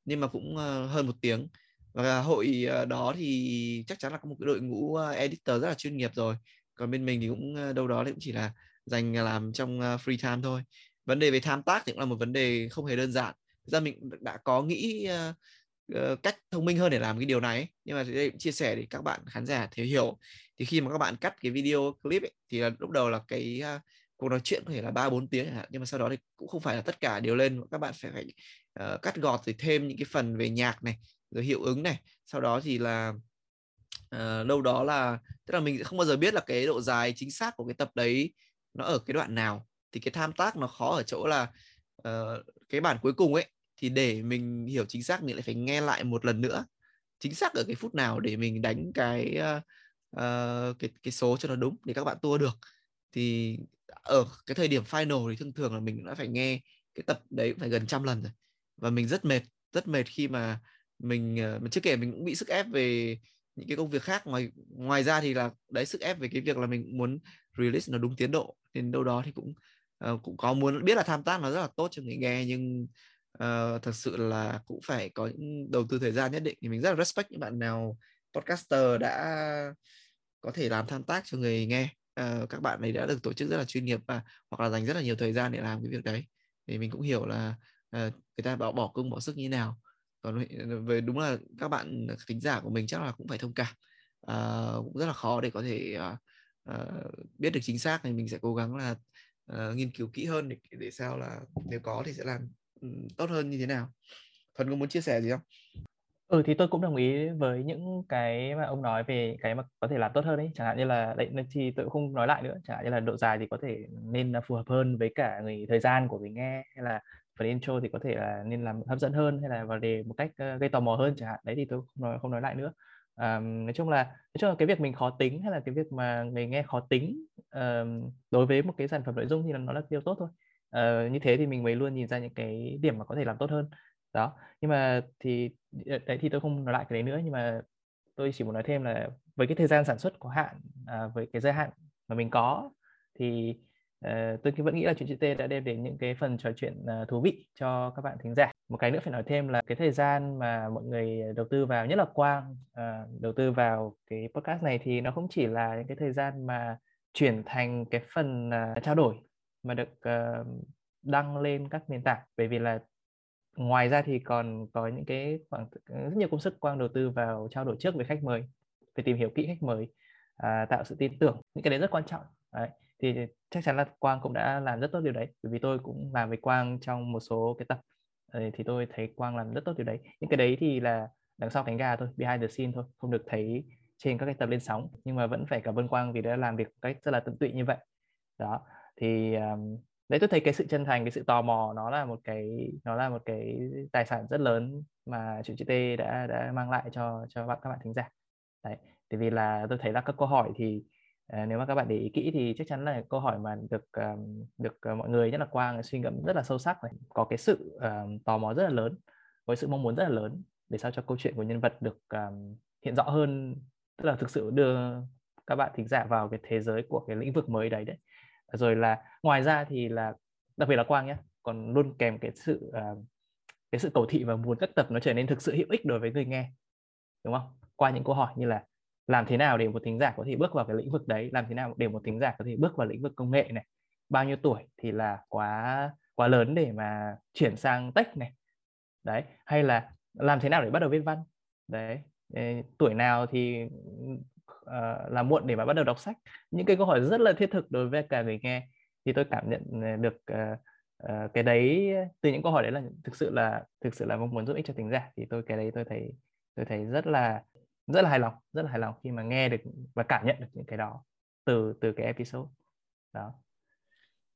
nhưng mà cũng hơn một tiếng và hội ờ, đó thì chắc chắn là có một cái đội ngũ ờ, editor rất là chuyên nghiệp rồi. Còn bên mình thì cũng ờ, đâu đó thì cũng chỉ là dành làm trong free time thôi. Vấn đề về tham tác thì cũng là một vấn đề không hề đơn giản. Thực ra mình đã có nghĩ uh, cách thông minh hơn để làm cái điều này nhưng mà đây chia sẻ để các bạn khán giả thể hiểu. Thì khi mà các bạn cắt cái video clip ấy, thì là lúc đầu là cái uh, cuộc nói chuyện có thể là ba bốn tiếng chẳng hạn. Nhưng mà sau đó thì cũng không phải là tất cả đều lên. Các bạn phải phải uh, cắt gọt rồi thêm những cái phần về nhạc này rồi hiệu ứng này. Sau đó thì là uh, đâu đó là tức là mình sẽ không bao giờ biết là cái độ dài chính xác của cái tập đấy nó ở cái đoạn nào. Thì cái tham tác nó khó ở chỗ là uh, cái bản cuối cùng ấy thì để mình hiểu chính xác mình lại phải nghe lại một lần nữa chính xác ở cái phút nào để mình đánh cái uh, cái cái số cho nó đúng để các bạn tua được. Thì ở cái thời điểm final thì thường thường là mình đã phải nghe cái tập đấy cũng phải gần trăm lần rồi và mình rất mệt rất mệt khi mà mình ờ, mình chưa kể mình cũng bị sức ép về những cái công việc khác. Ngoài ngoài ra thì là đấy sức ép về cái việc là mình muốn release nó đúng tiến độ. Nên đâu đó thì cũng uh, cũng có muốn biết là tham tác nó rất là tốt cho người nghe nhưng uh, thật sự là cũng phải có những đầu tư thời gian nhất định. Thì mình rất là respect những bạn nào podcaster đã có thể làm tham tác cho người nghe. Uh, các bạn ấy đã được tổ chức rất là chuyên nghiệp và hoặc là dành rất là nhiều thời gian để làm cái việc đấy. Thì mình cũng hiểu là uh, người ta bảo bỏ công bỏ sức như thế nào còn ờ, về đúng là các bạn thính giả của mình chắc là cũng phải thông cảm. À, cũng rất là khó để có thể à, biết được chính xác thì mình sẽ cố gắng là à, nghiên cứu kỹ hơn để để sao là nếu có thì sẽ làm ừ, tốt hơn như thế nào. Thuần có muốn chia sẻ gì không? Ừ thì tôi cũng đồng ý với những cái mà ông nói về cái mà có thể làm tốt hơn đấy chẳng hạn như là đấy thì tôi cũng không nói lại nữa. Chẳng hạn như là độ dài thì có thể nên phù hợp hơn với cả người thời gian của người nghe hay là phần intro thì có thể là nên làm hấp dẫn hơn hay là vào đề một cách ờ, gây tò mò hơn chẳng hạn. Đấy thì tôi không nói không nói lại nữa. Um, nói chung là nói chung là cái việc mình khó tính hay là cái việc mà người nghe khó tính um, đối với một cái sản phẩm nội dung thì nó là điều tốt thôi. Uh, như thế thì mình mới luôn nhìn ra những cái điểm mà có thể làm tốt hơn. Đó nhưng mà thì ờ, đấy thì tôi không nói lại cái đấy nữa nhưng mà tôi chỉ muốn nói thêm là với cái thời gian sản xuất có hạn à, với cái giới hạn mà mình có thì uh, tôi vẫn nghĩ là chuyện chữ T đã đem đến những cái phần trò chuyện uh, thú vị cho các bạn thính giả. Một cái nữa phải nói thêm là cái thời gian mà mọi người đầu tư vào nhất là quang uh, đầu tư vào cái podcast này thì nó không chỉ là những cái thời gian mà chuyển thành cái phần uh, trao đổi mà được uh, đăng lên các nền tảng. Bởi vì là ngoài ra thì còn có những cái khoảng rất nhiều công sức quang đầu tư vào trao đổi trước với khách mời phải tìm hiểu kỹ khách mời tạo sự tin tưởng. Những cái đấy rất quan trọng đấy thì chắc chắn là quang cũng đã làm rất tốt điều đấy bởi vì tôi cũng làm với quang trong một số cái tập. Ờ, thì tôi thấy quang làm rất tốt điều đấy. Những cái đấy thì là đằng sau cánh gà thôi behind the scene thôi không được thấy trên các cái tập lên sóng. Nhưng mà vẫn phải cảm ơn quang vì đã làm việc cách rất là tận tụy như vậy. Đó thì um, đấy tôi thấy cái sự chân thành cái sự tò mò nó là một cái nó là một cái tài sản rất lớn mà chủ chị T đã đã mang lại cho cho bạn các bạn thính giả. Đấy tại vì là tôi thấy là các câu hỏi thì À, nếu mà các bạn để ý kỹ thì chắc chắn là câu hỏi mà được um, được ờ, mọi người nhất là Quang suy ngẫm rất là sâu sắc này, có cái sự tò mò rất là lớn, có sự mong muốn rất là lớn để sao cho câu chuyện của nhân vật được um, hiện rõ hơn, tức là thực sự đưa các bạn thính giả vào cái thế giới của cái lĩnh vực mới đấy đấy. Ờ, rồi là ngoài ra thì là đặc biệt là Quang nhé, còn luôn kèm cái sự uh, cái sự cầu thị và muốn các tập nó trở nên thực sự hữu ích đối với người nghe, đúng không? Qua những câu hỏi như là làm thế nào để một thính giả có thể bước vào cái lĩnh vực đấy? Làm thế nào để một thính giả có thể bước vào lĩnh vực công nghệ này? Bao nhiêu tuổi thì là quá quá lớn để mà chuyển sang tech này? Đấy hay là làm thế nào để bắt đầu viết văn? Đấy tuổi nào thì uh, là muộn để mà bắt đầu đọc sách? Những cái câu hỏi rất là thiết thực đối với cả người nghe. Thì tôi cảm nhận ờ, được uh, uh, cái đấy từ những câu hỏi đấy là thực sự là thực sự là mong muốn giúp ích cho thính giả. Thì tôi cái đấy tôi thấy tôi thấy rất là rất là hài lòng rất là hài lòng khi mà nghe được và cảm nhận được những cái đó từ từ cái episode đó.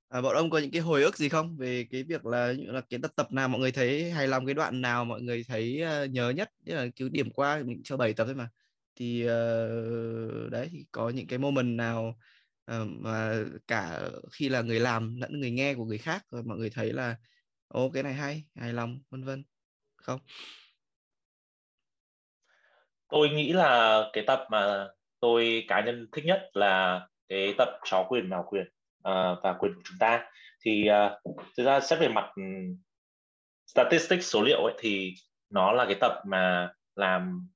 À, bọn ông có những cái hồi ức gì không? Về cái việc là như là cái tập tập nào mọi người thấy hài lòng cái đoạn nào mọi người thấy uh, nhớ nhất tức là cứ điểm qua mình cho 7 tập thôi mà. Thì uh, đấy thì có những cái moment nào uh, mà cả khi là người làm lẫn người nghe của người khác rồi mọi người thấy là ô cái này hay hài lòng vân vân không? Tôi nghĩ là cái tập mà tôi cá nhân thích nhất là cái tập chó quyền mèo quyền uh, và quyền của chúng ta. Thì uh, thực ra xét về mặt um, statistics số liệu ấy, thì nó là cái tập mà làm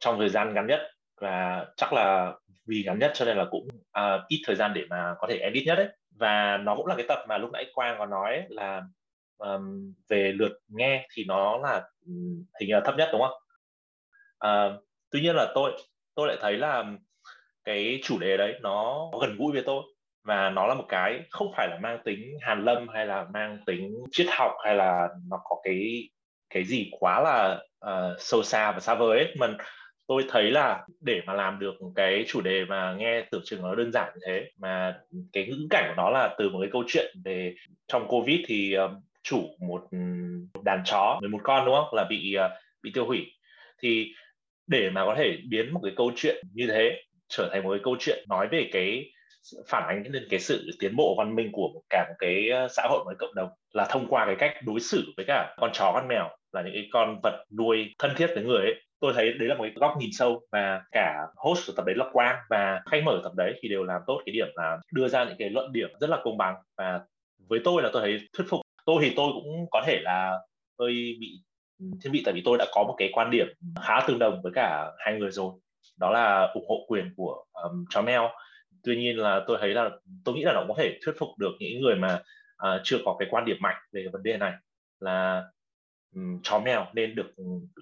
trong thời gian ngắn nhất và chắc là vì ngắn nhất cho nên là cũng uh, ít thời gian để mà có thể edit nhất đấy và nó cũng là cái tập mà lúc nãy quang có nói ấy, là um, về lượt nghe thì nó là um, hình như là thấp nhất đúng không? À, tuy nhiên là tôi tôi lại thấy là cái chủ đề đấy nó gần gũi với tôi và nó là một cái không phải là mang tính hàn lâm hay là mang tính triết học hay là nó có cái cái gì quá là uh, sâu xa và xa vời ấy. Mà tôi thấy là để mà làm được cái chủ đề mà nghe tưởng chừng nó đơn giản như thế mà cái ngữ cảnh của nó là từ một cái câu chuyện về trong covid thì uh, chủ một, một đàn chó 11 con đúng không? Là bị uh, bị tiêu hủy. Thì để mà có thể biến một cái câu chuyện như thế trở thành một cái câu chuyện nói về cái phản ánh lên cái sự tiến bộ văn minh của cả một cái ờ, xã hội một cái cộng đồng là thông qua cái cách đối xử với cả con chó, con mèo là những cái con vật nuôi thân thiết với người ấy. Tôi thấy đấy là một cái góc nhìn sâu và cả host của tập đấy là quang và khách mở tập đấy thì đều làm tốt cái điểm là đưa ra những cái luận điểm rất là công bằng. Và với tôi là tôi thấy thuyết phục. Tôi thì tôi cũng có thể là hơi bị Ừ. thiên vị tại vì tôi đã có một cái quan điểm khá tương đồng với cả hai người rồi. Đó là ủng hộ quyền của um, chó mèo tuy nhiên là tôi thấy là tôi nghĩ là nó có thể thuyết phục được những người mà uh, chưa có cái quan điểm mạnh về vấn đề này là um, chó mèo nên được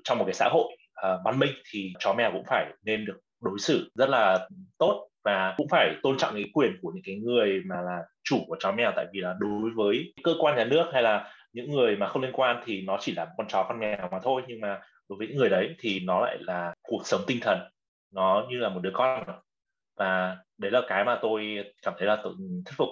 trong một cái xã hội uh, văn minh thì chó mèo cũng phải nên được đối xử rất là tốt và cũng phải tôn trọng cái quyền của những cái người mà là chủ của chó mèo tại vì là đối với cơ quan nhà nước hay là những người mà không liên quan thì nó chỉ là con chó con mèo mà thôi nhưng mà đối với những người đấy thì nó lại là cuộc sống tinh thần nó như là một đứa con. Và đấy là cái mà tôi cảm thấy là tôi thuyết phục.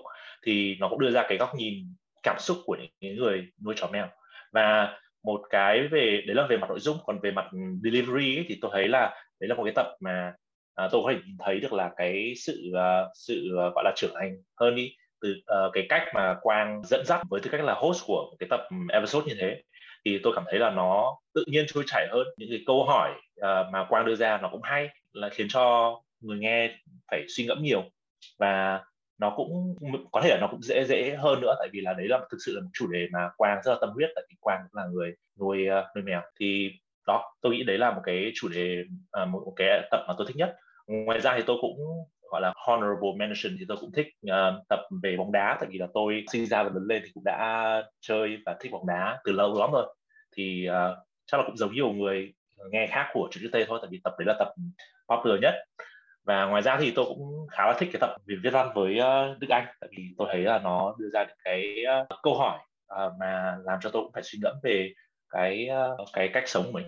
Thì nó cũng đưa ra cái góc nhìn cảm xúc của những người nuôi chó mèo. Và một cái về đấy là về mặt nội dung còn về mặt delivery ấy, thì tôi thấy là đấy là một cái tập mà à, tôi có thể nhìn thấy được là cái sự uh, sự uh, gọi là trưởng thành hơn đi từ uh, cái cách mà Quang dẫn dắt với tư cách là host của một cái tập episode như thế thì tôi cảm thấy là nó tự nhiên trôi chảy hơn. Những cái câu hỏi uh, mà Quang đưa ra nó cũng hay là khiến cho người nghe phải suy ngẫm nhiều. Và nó cũng có thể là nó cũng dễ dễ hơn nữa tại vì là đấy là thực sự là một chủ đề mà Quang rất là tâm huyết tại vì Quang cũng là người nuôi uh, nuôi mèo. Thì đó tôi nghĩ đấy là một cái chủ đề uh, một, một cái tập mà tôi thích nhất. Ngoài ra thì tôi cũng gọi là honorable mention thì tôi cũng thích uh, tập về bóng đá. Tại vì là tôi sinh ra và lớn lên thì cũng đã chơi và thích bóng đá từ lâu lắm rồi. Thì uh, chắc là cũng giống nhiều người nghe khác của chữ T thôi tại vì tập đấy là tập popular nhất. Và ngoài ra thì tôi cũng khá là thích cái tập về viết văn với uh, Đức Anh. Tại vì tôi thấy là nó đưa ra những cái uh, câu hỏi uh, mà làm cho tôi cũng phải suy ngẫm về cái uh, cái cách sống của mình.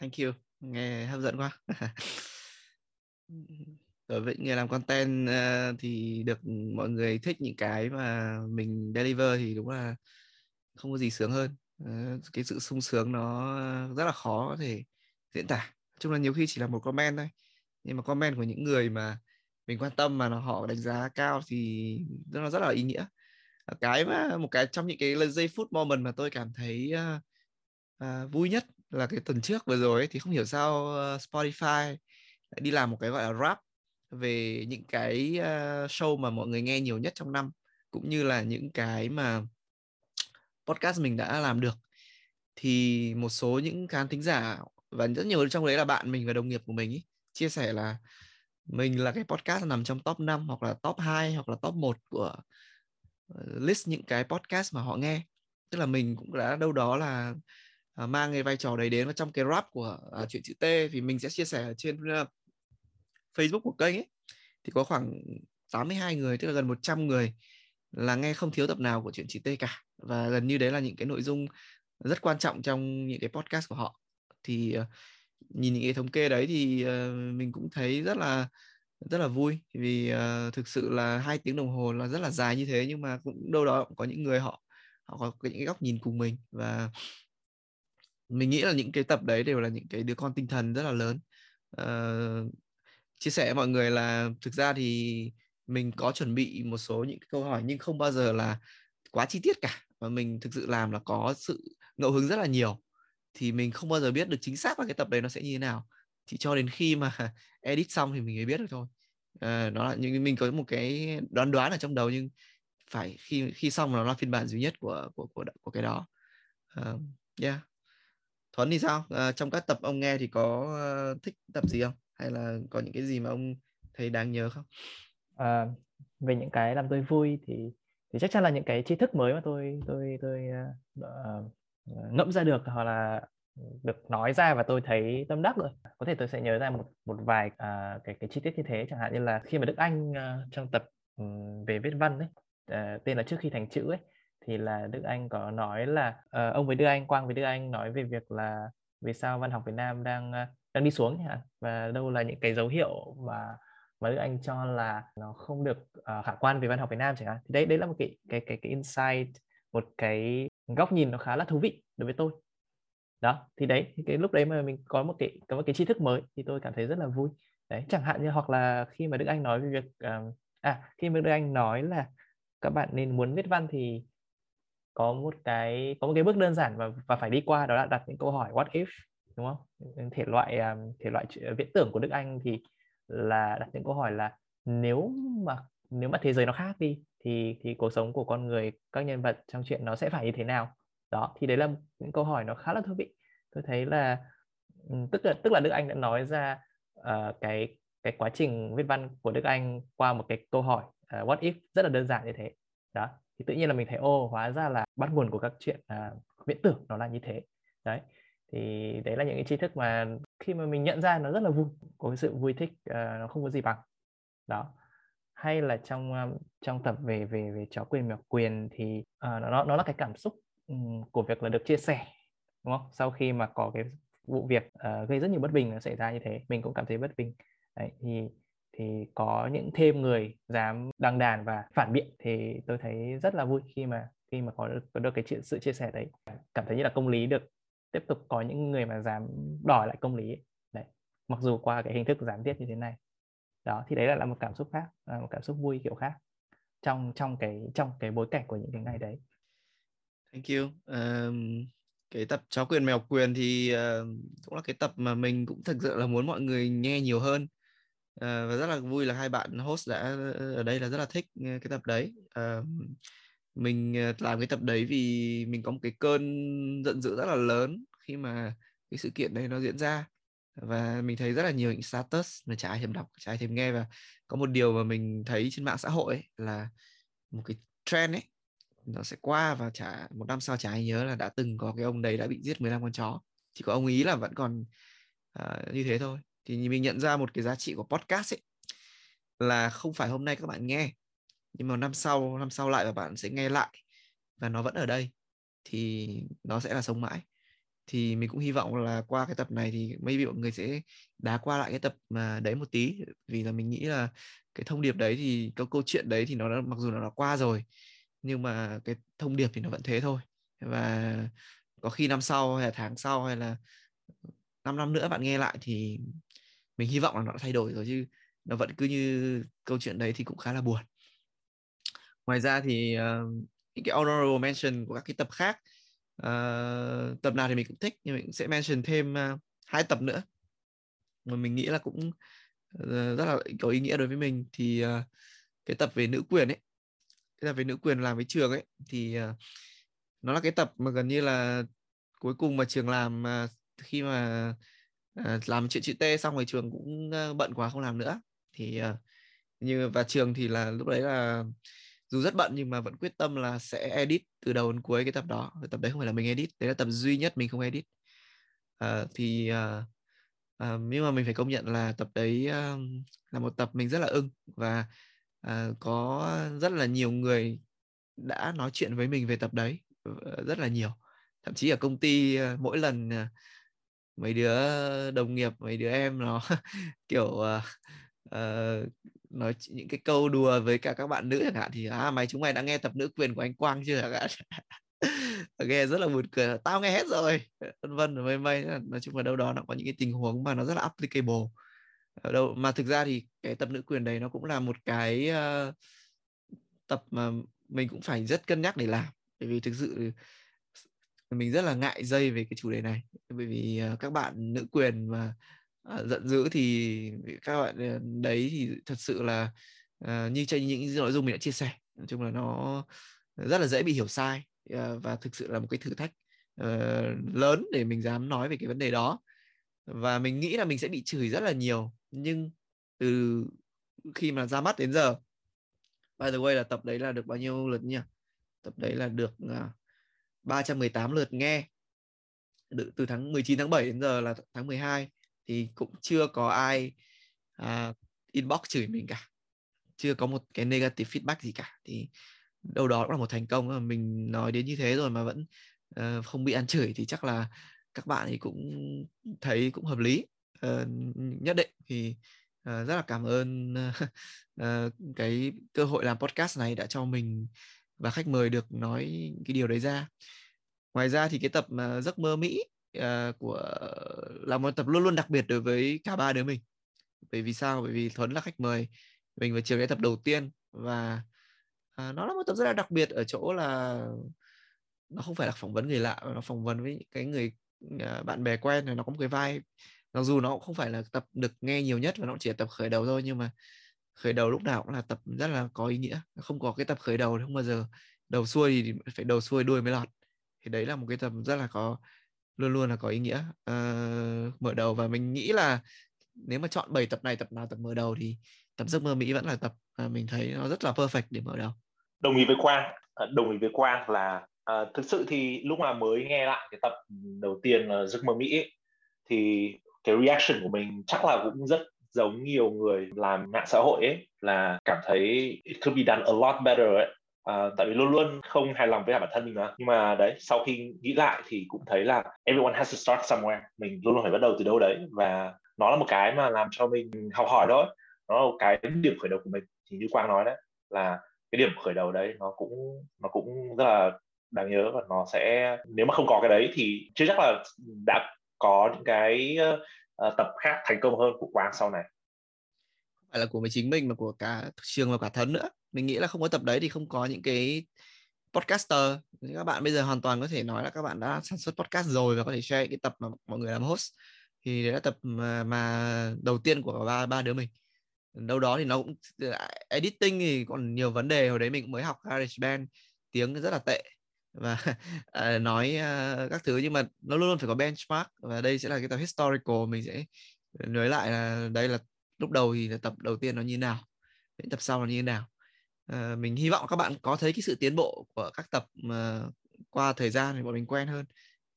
Thank you, nghe hấp dẫn quá. đối với người làm content uh, thì được ừ, mọi người thích những cái mà mình deliver thì đúng là không có gì sướng hơn. Uh, cái sự sung sướng nó rất là khó có thể diễn tả. Chung là nhiều khi chỉ là một comment thôi. Nhưng mà comment của những người mà mình quan tâm mà họ đánh giá cao thì nó rất là ý nghĩa. Cái mà một cái trong những cái giây phút moment mà tôi cảm thấy uh, uh, vui nhất là cái tuần trước vừa rồi ấy, thì không hiểu sao uh, Spotify lại đi làm một cái gọi là rap về những cái uh, show mà mọi người nghe nhiều nhất trong năm cũng như là những cái mà podcast mình đã làm được. Thì một số những khán thính giả và rất nhiều trong đấy là bạn mình và đồng nghiệp của mình ý, chia sẻ là mình là cái podcast nằm trong top 5 hoặc là top 2 hoặc là top 1 của ờ, list những cái podcast mà họ nghe. Tức là mình cũng đã đâu đó là à, mang cái vai trò đấy đến và trong cái rap của uh, chuyện chữ T thì mình sẽ chia sẻ ở trên uh, Facebook của kênh ấy thì có khoảng 82 người tức là gần 100 người là nghe không thiếu tập nào của chuyện chị T cả. Và gần như đấy là những cái nội dung rất quan trọng trong những cái podcast của họ. Thì uh, nhìn những cái thống kê đấy thì uh, mình cũng thấy rất là rất là vui. Vì uh, thực sự là hai tiếng đồng hồ là rất là dài như thế nhưng mà cũng đâu đó cũng có những người họ họ có những cái góc nhìn cùng mình. Và mình nghĩ là những cái tập đấy đều là những cái đứa con tinh thần rất là lớn. Uh, chia sẻ với mọi người là thực ra thì mình có chuẩn bị một số những câu hỏi nhưng không bao giờ là quá chi tiết cả. Và mình thực sự làm là có sự ngẫu hứng rất là nhiều. Thì mình không bao giờ biết được chính xác là cái tập đấy nó sẽ như thế nào. Chỉ cho đến khi mà edit xong thì mình mới biết được thôi. À, nó là những mình có một cái đoán đoán ở trong đầu nhưng phải khi khi xong nó là phiên bản duy nhất của của của, của cái đó. Uh, yeah. Thuấn thì sao? À, trong các tập ông nghe thì có uh, thích tập gì không? Hay là có những cái gì mà ông thấy đáng nhớ không? À, về những cái làm tôi vui thì thì chắc chắn là những cái tri thức mới mà tôi tôi tôi uh, ngẫm ra được hoặc là được nói ra và tôi thấy tâm đắc rồi. Có thể tôi sẽ nhớ ra một một vài uh, cái cái chi tiết như thế. Chẳng hạn như là khi mà Đức Anh uh, trong tập um, về viết văn đấy, uh, tên là trước khi thành chữ ấy thì là Đức Anh có nói là uh, ông với Đức Anh Quang với Đức Anh nói về việc là vì sao văn học Việt Nam đang uh, đang đi xuống hả và đâu là những cái dấu hiệu mà mà Đức Anh cho là nó không được uh, khả quan về văn học Việt Nam chẳng hạn? Thì đấy đấy là một cái cái cái cái insight một cái góc nhìn nó khá là thú vị đối với tôi. Đó thì đấy thì cái lúc đấy mà mình có một cái có một cái tri thức mới thì tôi cảm thấy rất là vui. Đấy chẳng hạn như hoặc là khi mà Đức Anh nói về việc uh, à khi mà Đức Anh nói là các bạn nên muốn viết văn thì có một cái có một cái bước đơn giản và và phải đi qua đó là đặt những câu hỏi what if? Đúng không? Thể loại à, thể loại viễn tưởng của Đức Anh thì là đặt những câu hỏi là nếu mà nếu mà thế giới nó khác đi thì thì cuộc sống của con người các nhân vật trong chuyện nó sẽ phải như thế nào? Đó thì đấy là những câu hỏi nó khá là thú vị. Tôi thấy là tức là tức là Đức Anh đã nói ra uh, cái cái quá trình viết văn của Đức Anh qua một cái câu hỏi uh, what if rất là đơn giản như thế. Đó thì tự nhiên là mình thấy ô hóa ra là bắt nguồn của các chuyện uh, à, viễn tưởng nó là như thế. Đấy thì đấy là những cái tri thức mà khi mà mình nhận ra nó rất là vui có cái sự vui thích uh, nó không có gì bằng. Đó. Hay là trong um, trong tập về về về chó quyền mèo quyền thì uh, nó nó là cái cảm xúc um, của việc là được chia sẻ đúng không? Sau khi mà có cái vụ việc uh, gây rất nhiều bất bình nó xảy ra như thế mình cũng cảm thấy bất bình. Đấy, thì thì có những thêm người dám đăng đàn và phản biện thì tôi thấy rất là vui khi mà khi mà có được, có được cái chuyện sự chia sẻ đấy. Cảm thấy như là công lý được tiếp tục có những người mà dám đòi lại công lý ấy. đấy mặc dù qua cái hình thức gián tiếp như thế này. Đó thì đấy là, là một cảm xúc khác à, một cảm xúc vui kiểu khác trong trong cái trong cái bối cảnh của những cái ngày đấy. Thank you. Um, cái tập chó quyền mèo quyền thì uh, cũng là cái tập mà mình cũng thực sự là muốn mọi người nghe nhiều hơn. Uh, và rất là vui là hai bạn host đã ờ, ở đây là rất là thích cái tập đấy. Uh, mình ờ, làm cái tập đấy vì mình có một cái cơn giận dữ rất là lớn khi mà cái sự kiện đấy nó diễn ra. Và mình thấy rất là nhiều những status mà chả ai thèm đọc chả ai thèm nghe. Và có một điều mà mình thấy trên mạng xã hội ấy, là một cái trend ấy nó sẽ qua và chả một năm sau chả ai nhớ là đã từng có cái ông đấy đã bị giết 15 con chó. Chỉ có ông ý là vẫn còn uh, như thế thôi. Thì mình nhận ra một cái giá trị của podcast ấy là không phải hôm nay các bạn nghe nhưng mà năm sau năm sau lại và bạn sẽ nghe lại và nó vẫn ở đây thì nó sẽ là sống mãi. Thì mình cũng hy vọng là qua cái tập này thì maybe mọi người sẽ đá qua lại cái tập mà đấy một tí. Vì là mình nghĩ là cái thông điệp đấy thì cái câu chuyện đấy thì nó đã, mặc dù nó đã qua rồi nhưng mà cái thông điệp thì nó vẫn thế thôi. Và có khi năm sau hay là tháng sau hay là 5 năm nữa bạn nghe lại thì mình hy vọng là nó đã thay đổi rồi chứ nó vẫn cứ như câu chuyện đấy thì cũng khá là buồn ngoài ra thì uh, những cái honorable mention của các cái tập khác uh, tập nào thì mình cũng thích nhưng mình sẽ mention thêm uh, hai tập nữa. Mà mình nghĩ là cũng uh, rất là có ý nghĩa đối với mình. Thì uh, cái tập về nữ quyền ấy cái tập về nữ quyền làm với trường ấy thì uh, nó là cái tập mà gần như là cuối cùng mà trường làm uh, khi mà uh, làm chuyện chữ T xong rồi trường cũng uh, bận quá không làm nữa. Thì uh, như và trường thì là lúc đấy là dù rất bận nhưng mà vẫn quyết tâm là sẽ edit từ đầu đến cuối cái tập đó. Cái tập đấy không phải là mình edit đấy là tập duy nhất mình không edit. À, thì à, à, nhưng mà mình phải công nhận là tập đấy à, là một tập mình rất là ưng và à, có rất là nhiều người đã nói chuyện với mình về tập đấy rất là nhiều. Thậm chí ở công ty mỗi lần mấy đứa đồng nghiệp mấy đứa em nó kiểu uh, nói những cái câu đùa với cả các bạn nữ chẳng hạn thì à mày chúng mày đã nghe tập nữ quyền của anh Quang chưa? Chẳng hạn. Ờ, nghe rất là buồn cười tao nghe hết rồi. Vân vân mây mây nói chung là đâu đó nó có những cái tình huống mà nó rất là applicable. Ở đâu mà thực ra thì cái tập nữ quyền đấy nó cũng là một cái uh, tập mà mình cũng phải rất cân nhắc để làm. Bởi vì thực sự mình rất là ngại dây về cái chủ đề này. Bởi vì uh, các bạn nữ quyền mà uh, Ờ, giận dữ thì các bạn ờ, đấy thì thật sự là à, như trên những nội dung mình đã chia sẻ nói chung là nó rất là dễ bị hiểu sai à, và thực sự là một cái thử thách uh, lớn để mình dám nói về cái vấn đề đó. Và mình nghĩ là mình sẽ bị chửi rất là nhiều nhưng từ khi mà ra mắt đến giờ by the way là tập đấy là được bao nhiêu lượt nhỉ? Tập đấy là được uh, 318 lượt nghe. Từ, từ tháng 19 tháng 7 đến giờ là tháng 12 thì cũng chưa có ai uh, inbox chửi mình cả. Chưa có một cái negative feedback gì cả. Thì đâu đó cũng là một thành công. Mà mình nói đến như thế rồi mà vẫn uh, không bị ăn chửi thì chắc là các bạn thì cũng thấy cũng hợp lý. Uh, nhất định thì uh, rất là cảm ơn uh, cái cơ hội làm podcast này đã cho mình và khách mời được nói cái điều đấy ra. Ngoài ra thì cái tập uh, giấc mơ mỹ uh, của là một tập luôn luôn đặc biệt đối với cả ba đứa mình. Bởi vì sao? Bởi vì thuấn là khách mời mình và chiều cái tập đầu tiên và uh, nó là một tập rất là đặc biệt ở chỗ là nó không phải là phỏng vấn người lạ mà nó phỏng vấn với cái người uh, bạn bè quen rồi nó có một cái vai mặc dù nó cũng không phải là tập được nghe nhiều nhất và nó chỉ là tập khởi đầu thôi nhưng mà khởi đầu lúc nào cũng là tập rất là có ý nghĩa. Không có cái tập khởi đầu thì không bao giờ đầu xuôi thì phải đầu xuôi đuôi mới lọt. Thì đấy là một cái tập rất là có luôn luôn là có ý nghĩa. Uh, mở đầu và mình nghĩ là nếu mà chọn 7 tập này tập nào tập mở đầu thì tập giấc mơ Mỹ vẫn là tập uh, mình thấy nó rất là perfect để mở đầu. Đồng ý với Quang. Ờ, đồng ý với Quang là uh, thực sự thì lúc mà mới nghe lại cái tập đầu tiên là giấc mơ Mỹ ấy, thì cái reaction của mình chắc là cũng rất giống nhiều người làm mạng xã hội ấy là cảm thấy it could be done a lot better ấy. À, tại vì luôn luôn không hài lòng với bản thân mình mà. Nhưng mà đấy sau khi nghĩ lại thì cũng thấy là everyone has to start somewhere. Mình luôn luôn phải bắt đầu từ đâu đấy và nó là một cái mà làm cho mình học hỏi thôi. Nó là một cái điểm khởi đầu của mình. Thì như quang nói đấy là cái điểm khởi đầu đấy nó cũng nó cũng rất là đáng nhớ và nó sẽ nếu mà không có cái đấy thì chưa chắc là đã có những cái uh, tập khác thành công hơn của quang sau này. Không phải là của mình chính mình mà của cả trường và cả thân nữa mình nghĩ là không có tập đấy thì không có những cái podcaster. Các bạn bây giờ hoàn toàn có thể nói là các bạn đã sản xuất podcast rồi và có thể share cái tập mà mọi người làm host thì đấy là tập mà, mà đầu tiên của ba ba đứa mình. Đâu đó thì nó cũng à, editing thì còn nhiều vấn đề hồi đấy mình cũng mới học GarageBand tiếng rất là tệ. Và uh, nói uh, các thứ nhưng mà nó luôn luôn phải có benchmark và đây sẽ là cái tập historical mình sẽ nói lại là đây là lúc đầu thì là tập đầu tiên nó như nào đến tập sau nó như nào. Ờ, mình hy vọng các bạn có thấy cái sự tiến bộ của các tập mà qua thời gian thì bọn mình quen hơn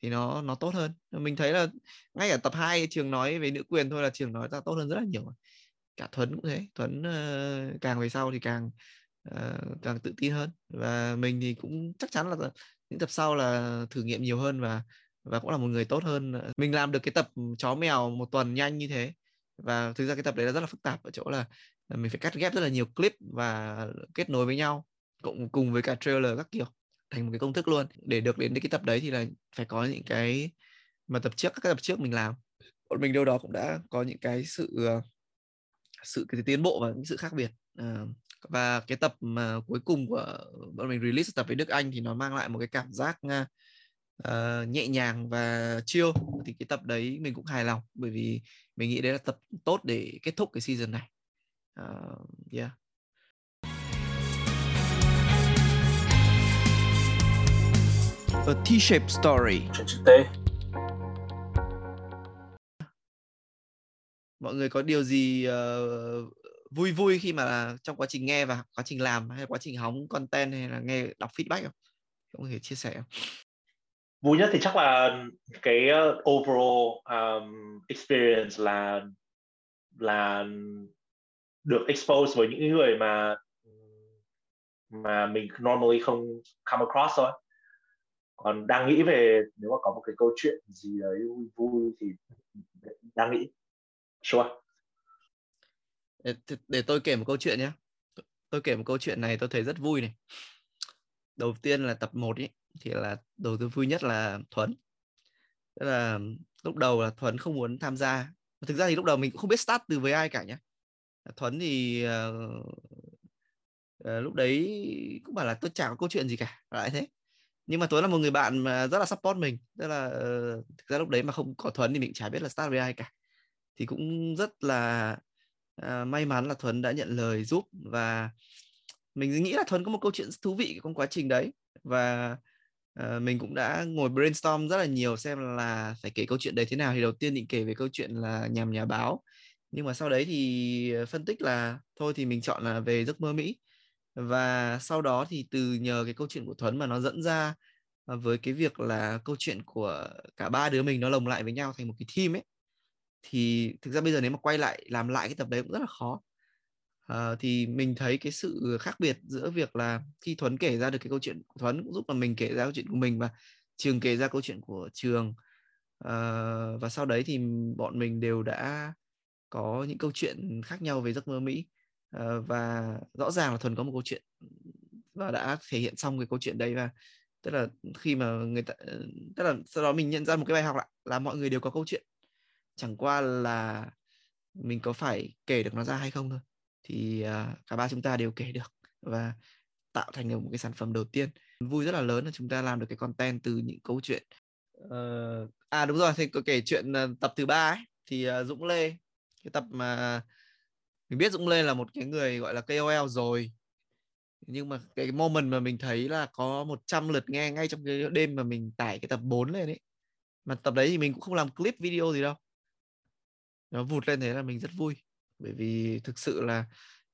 thì nó nó tốt hơn. Mình thấy là ngay cả tập 2 trường nói về nữ quyền thôi là trường nói ra tốt hơn rất là nhiều cả Thuấn cũng thế Thuấn uh, càng về sau thì càng uh, càng tự tin hơn. Và mình thì cũng chắc chắn là những tập sau là thử nghiệm nhiều hơn và và cũng là một người tốt hơn. Mình làm được cái tập chó mèo một tuần nhanh như thế và thực ra cái tập đấy là rất là phức tạp ở chỗ là mình phải cắt ghép rất là nhiều clip và kết nối với nhau cộng cùng với cả trailer các kiểu thành một cái công thức luôn. Để được đến cái tập đấy thì là phải có những cái mà tập trước các tập trước mình làm. Bọn mình đâu đó cũng đã có những cái sự ờ, sự cái tiến bộ và những sự khác biệt. Ờ, và cái tập mà cuối cùng của bọn mình release tập với Đức Anh thì nó mang lại một cái cảm giác uh, nhẹ nhàng và chill. Thì cái tập đấy mình cũng hài lòng bởi vì mình nghĩ đấy là tập tốt để kết thúc cái season này uh, yeah A T-shaped story. Mọi người có điều gì uh, vui vui khi mà trong quá trình nghe và quá trình làm hay quá trình hóng content hay là nghe đọc feedback không? Có thể chia sẻ không? Vui nhất thì chắc là cái uh, overall um, experience là là được expose với những người mà mà mình normally không come across thôi. Còn đang nghĩ về nếu mà có một cái câu chuyện gì đấy vui vui thì đang nghĩ. Sure. Để, để tôi kể một câu chuyện nhé tôi kể một câu chuyện này tôi thấy rất vui này. Đầu tiên là tập 1 ý thì là đầu tư vui nhất là Thuấn. Tức là lúc đầu là Thuấn không muốn tham gia. Thực ra thì lúc đầu mình cũng không biết start từ với ai cả nhé Thuấn thì uh, uh, lúc đấy cũng bảo là tôi chẳng có câu chuyện gì cả lại thế. Nhưng mà Tuấn là một người bạn mà rất là support mình tức là uh, thực ra lúc đấy mà không có Thuấn thì mình chả biết là start với ai cả. Thì cũng rất là uh, may mắn là Thuấn đã nhận lời giúp và mình nghĩ là Thuấn có một câu chuyện thú vị trong quá trình đấy. Và uh, mình cũng đã ngồi brainstorm rất là nhiều xem là phải kể câu chuyện đấy thế nào. Thì đầu tiên định kể về câu chuyện là nhằm nhà báo nhưng mà sau đấy thì ờ, phân tích là thôi thì mình chọn là về giấc mơ Mỹ. Và sau đó thì từ nhờ cái câu chuyện của Thuấn mà nó dẫn ra ờ, với cái việc là câu chuyện của cả ba đứa mình nó lồng lại với nhau thành một cái team ấy thì thực ra bây giờ nếu mà quay lại làm lại cái tập đấy cũng rất là khó. À, thì mình thấy cái sự khác biệt giữa việc là khi Thuấn kể ra được cái câu chuyện của Thuấn cũng giúp là mình kể ra câu chuyện của mình và Trường kể ra câu chuyện của Trường. À, và sau đấy thì bọn mình đều đã có những câu chuyện khác nhau về giấc mơ Mỹ. Ờ, và rõ ràng là thuần có một câu chuyện và đã thể hiện xong cái câu chuyện đấy và tức là khi mà người ta ờ, tức là sau đó mình nhận ra một cái bài học là, là mọi người đều có câu chuyện. Chẳng qua là mình có phải kể được nó ra hay không thôi. Thì uh, cả ba chúng ta đều kể được và tạo thành được một cái sản phẩm đầu tiên. Vui rất là lớn là chúng ta làm được cái content từ những câu chuyện uh, à đúng rồi thì có kể chuyện uh, tập thứ ba ấy thì uh, Dũng Lê cái tập mà mình biết Dũng Lê là một cái người gọi là KOL rồi. Nhưng mà cái moment mà mình thấy là có 100 lượt nghe ngay trong cái đêm mà mình tải cái tập 4 lên ấy. Mà tập đấy thì mình cũng không làm clip video gì đâu. Nó vụt lên thế là mình rất vui. Bởi vì thực sự là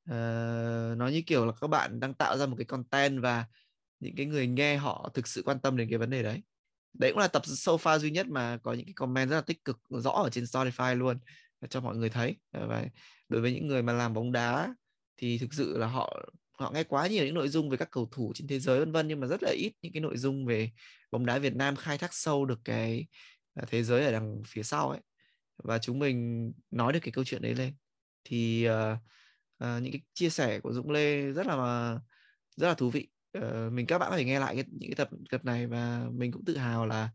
uh, nó như kiểu là các bạn đang tạo ra một cái content và những cái người nghe họ thực sự quan tâm đến cái vấn đề đấy. Đấy cũng là tập sofa duy nhất mà có những cái comment rất là tích cực rõ ở trên Spotify luôn cho mọi người thấy. Và đối với những người mà làm bóng đá thì thực sự là họ họ nghe quá nhiều những nội dung về các cầu thủ trên thế giới vân vân nhưng mà rất là ít những cái nội dung về bóng đá Việt Nam khai thác sâu được cái à, thế giới ở đằng phía sau ấy. Và chúng mình nói được cái câu chuyện đấy lên. Thì uh, uh, những cái chia sẻ của Dũng Lê rất là rất là thú vị. Uh, mình các bạn có thể nghe lại cái, những cái tập tập này và mình cũng tự hào là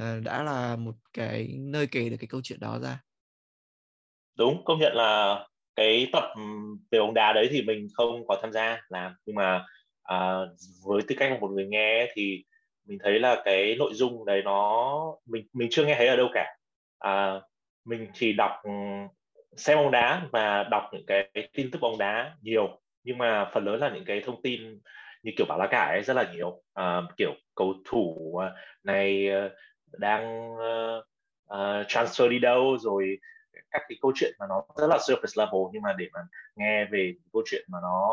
uh, đã là một cái nơi kể được cái câu chuyện đó ra đúng công nhận là cái tập ừ, về bóng đá đấy thì mình không có tham gia làm. Nhưng mà à, với tư cách là một người nghe thì mình thấy là cái nội dung đấy nó mình mình chưa nghe thấy ở đâu cả. À, mình chỉ đọc ừ, xem bóng đá và đọc những cái tin tức bóng đá nhiều. Nhưng mà phần lớn là những cái thông tin như kiểu bảo lá cải ấy rất là nhiều. À, kiểu cầu thủ à, này ờ, đang uh, uh, transfer đi đâu rồi các cái câu chuyện mà nó rất là surface level nhưng mà để mà nghe về câu chuyện mà nó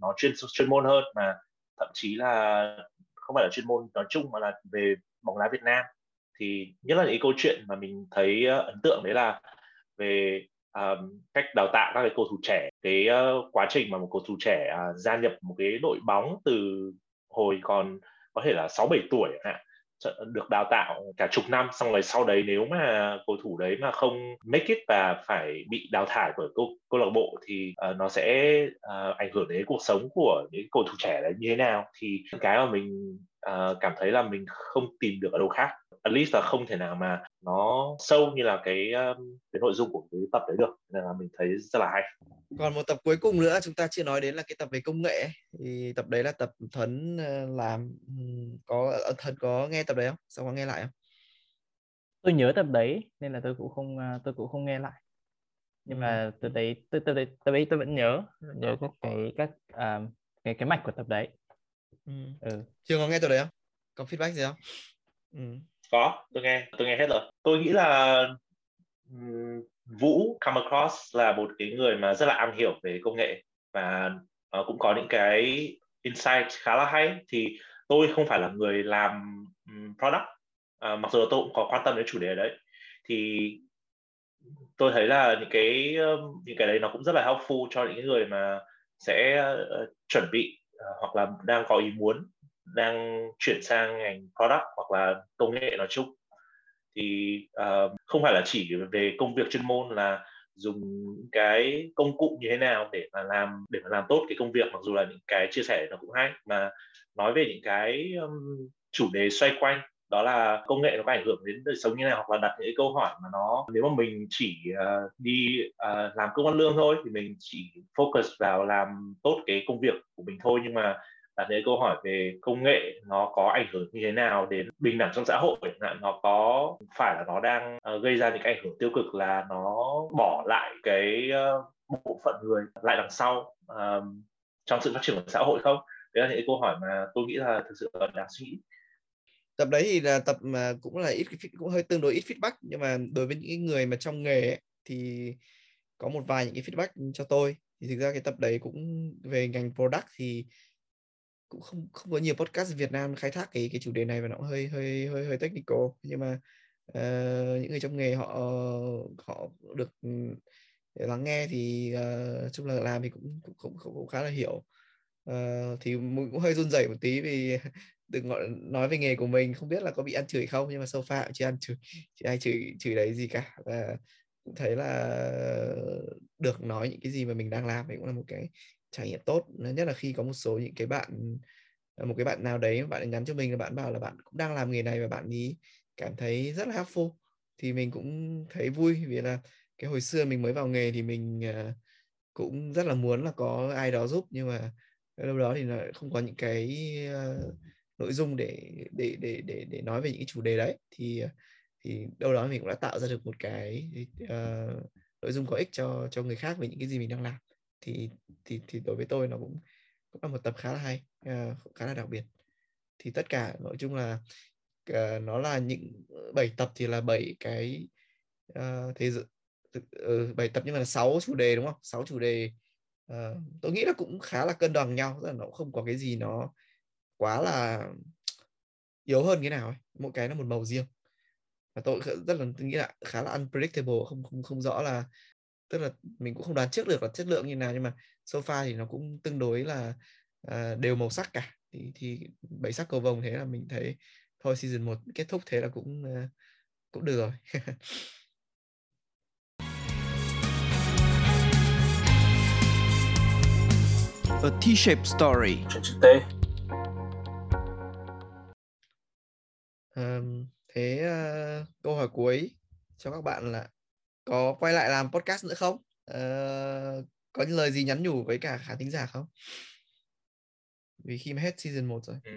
nó chuyên chuyên môn hơn mà thậm chí là không phải là chuyên môn nói chung mà là về bóng đá Việt Nam thì nhất là những câu chuyện mà mình thấy ờ, ấn tượng đấy là về um, cách đào tạo các cái cầu thủ trẻ cái uh, quá trình mà một cầu thủ trẻ uh, gia nhập một cái đội bóng từ hồi còn có thể là sáu bảy tuổi ạ được đào tạo cả chục năm xong rồi sau đấy nếu mà cầu thủ đấy mà không make it và phải bị đào thải bởi câu câu lạc bộ thì uh, nó sẽ uh, ảnh hưởng đến cuộc sống của những cầu thủ trẻ đấy như thế nào. Thì cái mà mình uh, cảm thấy là mình không tìm được ở đâu khác at least là không thể nào mà nó sâu như là cái um, cái nội dung của cái tập đấy được. Nên là mình thấy rất là hay. Còn một tập cuối cùng nữa chúng ta chưa nói đến là cái tập về công nghệ thì tập đấy là tập thuấn ờ, làm có ờ, thuấn có nghe tập đấy không? Sao có nghe lại không? Tôi nhớ tập đấy nên là tôi cũng không ờ, tôi cũng không nghe lại. Nhưng mà từ đấy từ từ đấy từ đấy tôi vẫn nhớ. Nhớ các cái các uh, cái cái mạch của tập đấy. Ừ. ừ. chưa có nghe tập đấy không? Có feedback gì không? Ừ có tôi nghe tôi nghe hết rồi. Tôi nghĩ là Vũ come across là một cái người mà rất là am hiểu về công nghệ và uh, cũng có những cái insight khá là hay. Thì tôi không phải là người làm product uh, mặc dù tôi cũng có quan tâm đến chủ đề đấy. Thì tôi thấy là những cái những cái đấy nó cũng rất là helpful cho những người mà sẽ uh, chuẩn bị uh, hoặc là đang có ý muốn đang chuyển sang ngành product hoặc là công nghệ nói chung. Thì uh, không phải là chỉ về công việc chuyên môn là dùng cái công cụ như thế nào để mà làm để mà làm tốt cái công việc mặc dù là những cái chia sẻ nó cũng hay. Mà nói về những cái um, chủ đề xoay quanh đó là công nghệ nó có ảnh hưởng đến đời sống như nào hoặc là đặt những cái câu hỏi mà nó nếu mà mình chỉ uh, đi uh, làm công ăn lương thôi thì mình chỉ focus vào làm tốt cái công việc của mình thôi. Nhưng mà đặt những câu hỏi về công nghệ nó có ảnh hưởng như thế nào đến bình đẳng trong xã hội nó có phải là nó đang ờ, gây ra những cái ảnh hưởng tiêu cực là nó bỏ lại cái ờ, bộ phận người lại đằng sau um, trong sự phát triển của xã hội không? Đấy là những câu hỏi mà tôi nghĩ là thực sự là đáng suy nghĩ. Tập đấy thì là tập mà cũng là ít cũng hơi tương đối ít feedback nhưng mà đối với những người mà trong nghề ấy, thì có một vài những cái feedback cho tôi. Thì thực ra cái tập đấy cũng về ngành product thì cũng không không có nhiều podcast Việt Nam khai thác cái cái chủ đề này và nó cũng hơi hơi hơi hơi technical. Nhưng mà uh, những người trong nghề họ họ được ừ, lắng nghe thì uh, chung là làm thì cũng cũng cũng, cũng, cũng khá là hiểu. Uh, thì cũng hơi run rẩy một tí vì đừng nói về nghề của mình không biết là có bị ăn chửi không nhưng mà so far chưa ăn chửi chưa ai chửi chửi đấy gì cả. Và cũng thấy là được nói những cái gì mà mình đang làm thì cũng là một cái trải nghiệm tốt nhất là khi có một số những cái bạn ờ, một cái bạn nào đấy bạn ấy nhắn cho mình là bạn bảo là bạn cũng đang làm nghề này và bạn ý cảm thấy rất là helpful. Thì mình cũng thấy vui vì là cái hồi xưa mình mới vào nghề thì mình ờ, cũng rất là muốn là có ai đó giúp nhưng mà lâu đó thì nó không có những cái ờ, nội dung để để để để để nói về những cái chủ đề đấy. Thì thì đâu đó mình cũng đã tạo ra được một cái uh, nội dung có ích cho cho người khác về những cái gì mình đang làm thì thì thì đối với tôi nó cũng cũng là một tập khá là hay uh, khá là đặc biệt. Thì tất cả nội dung là uh, nó là những ờ, bảy tập thì là bảy cái uh, thế giới uh, 7 tập nhưng mà là sáu chủ đề đúng không? Sáu chủ đề uh, tôi nghĩ là cũng khá là cân bằng nhau tức là nó cũng không có cái gì nó quá là yếu hơn cái nào ấy mỗi cái là một màu riêng. Và tôi rất là tôi nghĩ là khá là unpredictable không không không rõ là tức là mình cũng không đoán trước được là chất lượng như nào nhưng mà so far thì nó cũng tương đối là uh, đều màu sắc cả thì thì bảy sắc cầu vồng thế là mình thấy thôi season 1 kết thúc thế là cũng uh, cũng được rồi A T-shaped story. Chữ T. Um, thế uh, câu hỏi cuối cho các bạn là có quay lại làm podcast nữa không? Uh, có những lời gì nhắn nhủ với cả khán thính giả không? Vì khi mà hết season 1 rồi. Ừ.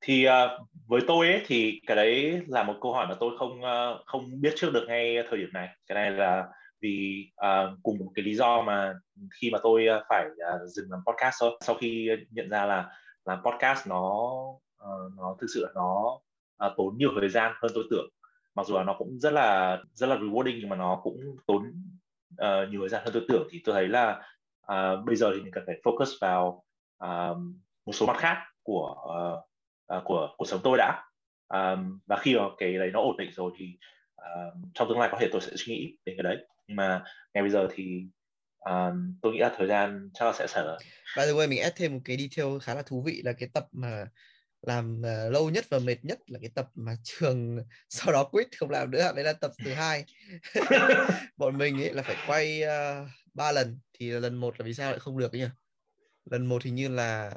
Thì uh, với tôi ấy thì cái đấy là một câu hỏi mà tôi không uh, không biết trước được ngay thời điểm này. Cái này là vì uh, cùng một cái lý do mà khi mà tôi phải uh, dừng làm podcast thôi. Sau khi nhận ra là làm podcast nó uh, nó thực sự nó uh, tốn nhiều thời gian hơn tôi tưởng mặc dù là nó cũng rất là rất là rewarding nhưng mà nó cũng tốn uh, nhiều thời gian hơn tôi tưởng. Thì tôi thấy là uh, bây giờ thì mình cần phải focus vào uh, một số mặt khác của uh, uh, của cuộc sống tôi đã. Um, và khi mà cái đấy nó ổn định rồi thì uh, trong tương lai có thể tôi sẽ suy nghĩ đến cái đấy. Nhưng mà ngay bây giờ thì um, tôi nghĩ là thời gian chắc là sẽ sở By the way mình add thêm một cái detail khá là thú vị là cái tập mà làm uh, lâu nhất và mệt nhất là cái tập mà trường sau đó quit không làm nữa đấy là tập thứ hai. Bọn mình ấy là phải quay uh, ba lần thì lần một là vì sao lại không được nhỉ? Lần một thì như là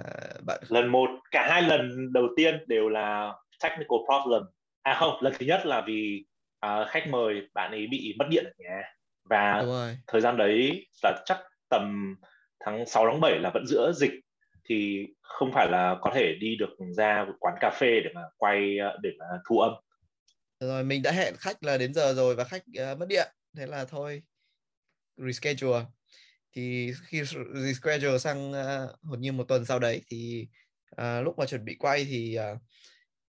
bạn lần một cả hai lần đầu tiên đều là technical problem. À không lần thứ nhất là vì uh, khách mời bạn ấy bị mất điện ở nhà và thời gian đấy là chắc tầm tháng 6 tháng 7 là vẫn giữa dịch thì không phải là có thể đi được ra một quán cà phê để mà quay để mà thu âm. Rồi mình đã hẹn khách là đến giờ rồi và khách uh, mất điện. Thế là thôi reschedule. Thì khi reschedule sang uh, hầu như một tuần sau đấy thì uh, lúc mà chuẩn bị quay thì uh,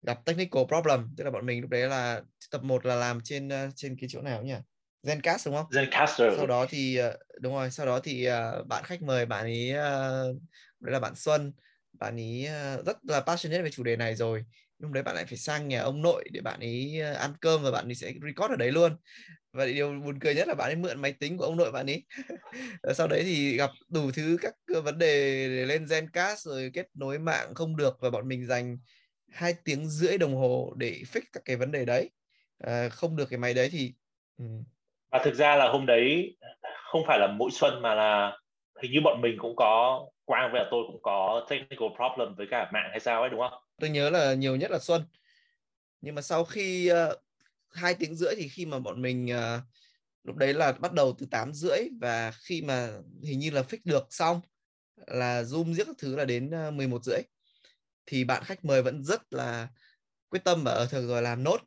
gặp technical problem. Tức là bọn mình lúc đấy là tập 1 là làm trên uh, trên cái chỗ nào nhỉ? Zencast đúng không? Zencaster. Sau đó thì đúng rồi, sau đó thì uh, bạn khách mời bạn ấy uh, đấy là bạn Xuân, bạn ấy ờ, rất là passionate về chủ đề này rồi. Lúc đấy bạn lại phải sang nhà ông nội để bạn ấy ờ, ăn cơm và bạn ấy sẽ record ở đấy luôn. Và điều buồn cười nhất là bạn ấy mượn máy tính của ông nội bạn ấy sau đấy thì gặp đủ thứ các ờ, vấn đề để lên Zencast rồi kết nối mạng không được và bọn mình dành hai tiếng rưỡi đồng hồ để fix các cái vấn đề đấy. À, không được cái máy đấy thì ừ. và thực ra là hôm đấy không phải là mỗi xuân mà là hình như bọn mình cũng có quang với tôi cũng có technical problem với cả mạng hay sao ấy đúng không? Tôi nhớ là nhiều nhất là xuân. Nhưng mà sau khi uh, hai tiếng rưỡi thì khi mà bọn mình uh, lúc đấy là bắt đầu từ 8 rưỡi và khi mà hình như là fix được xong là zoom giết các thứ là đến ờ, 11 rưỡi. Thì bạn khách mời vẫn rất là quyết tâm và ở thường rồi làm nốt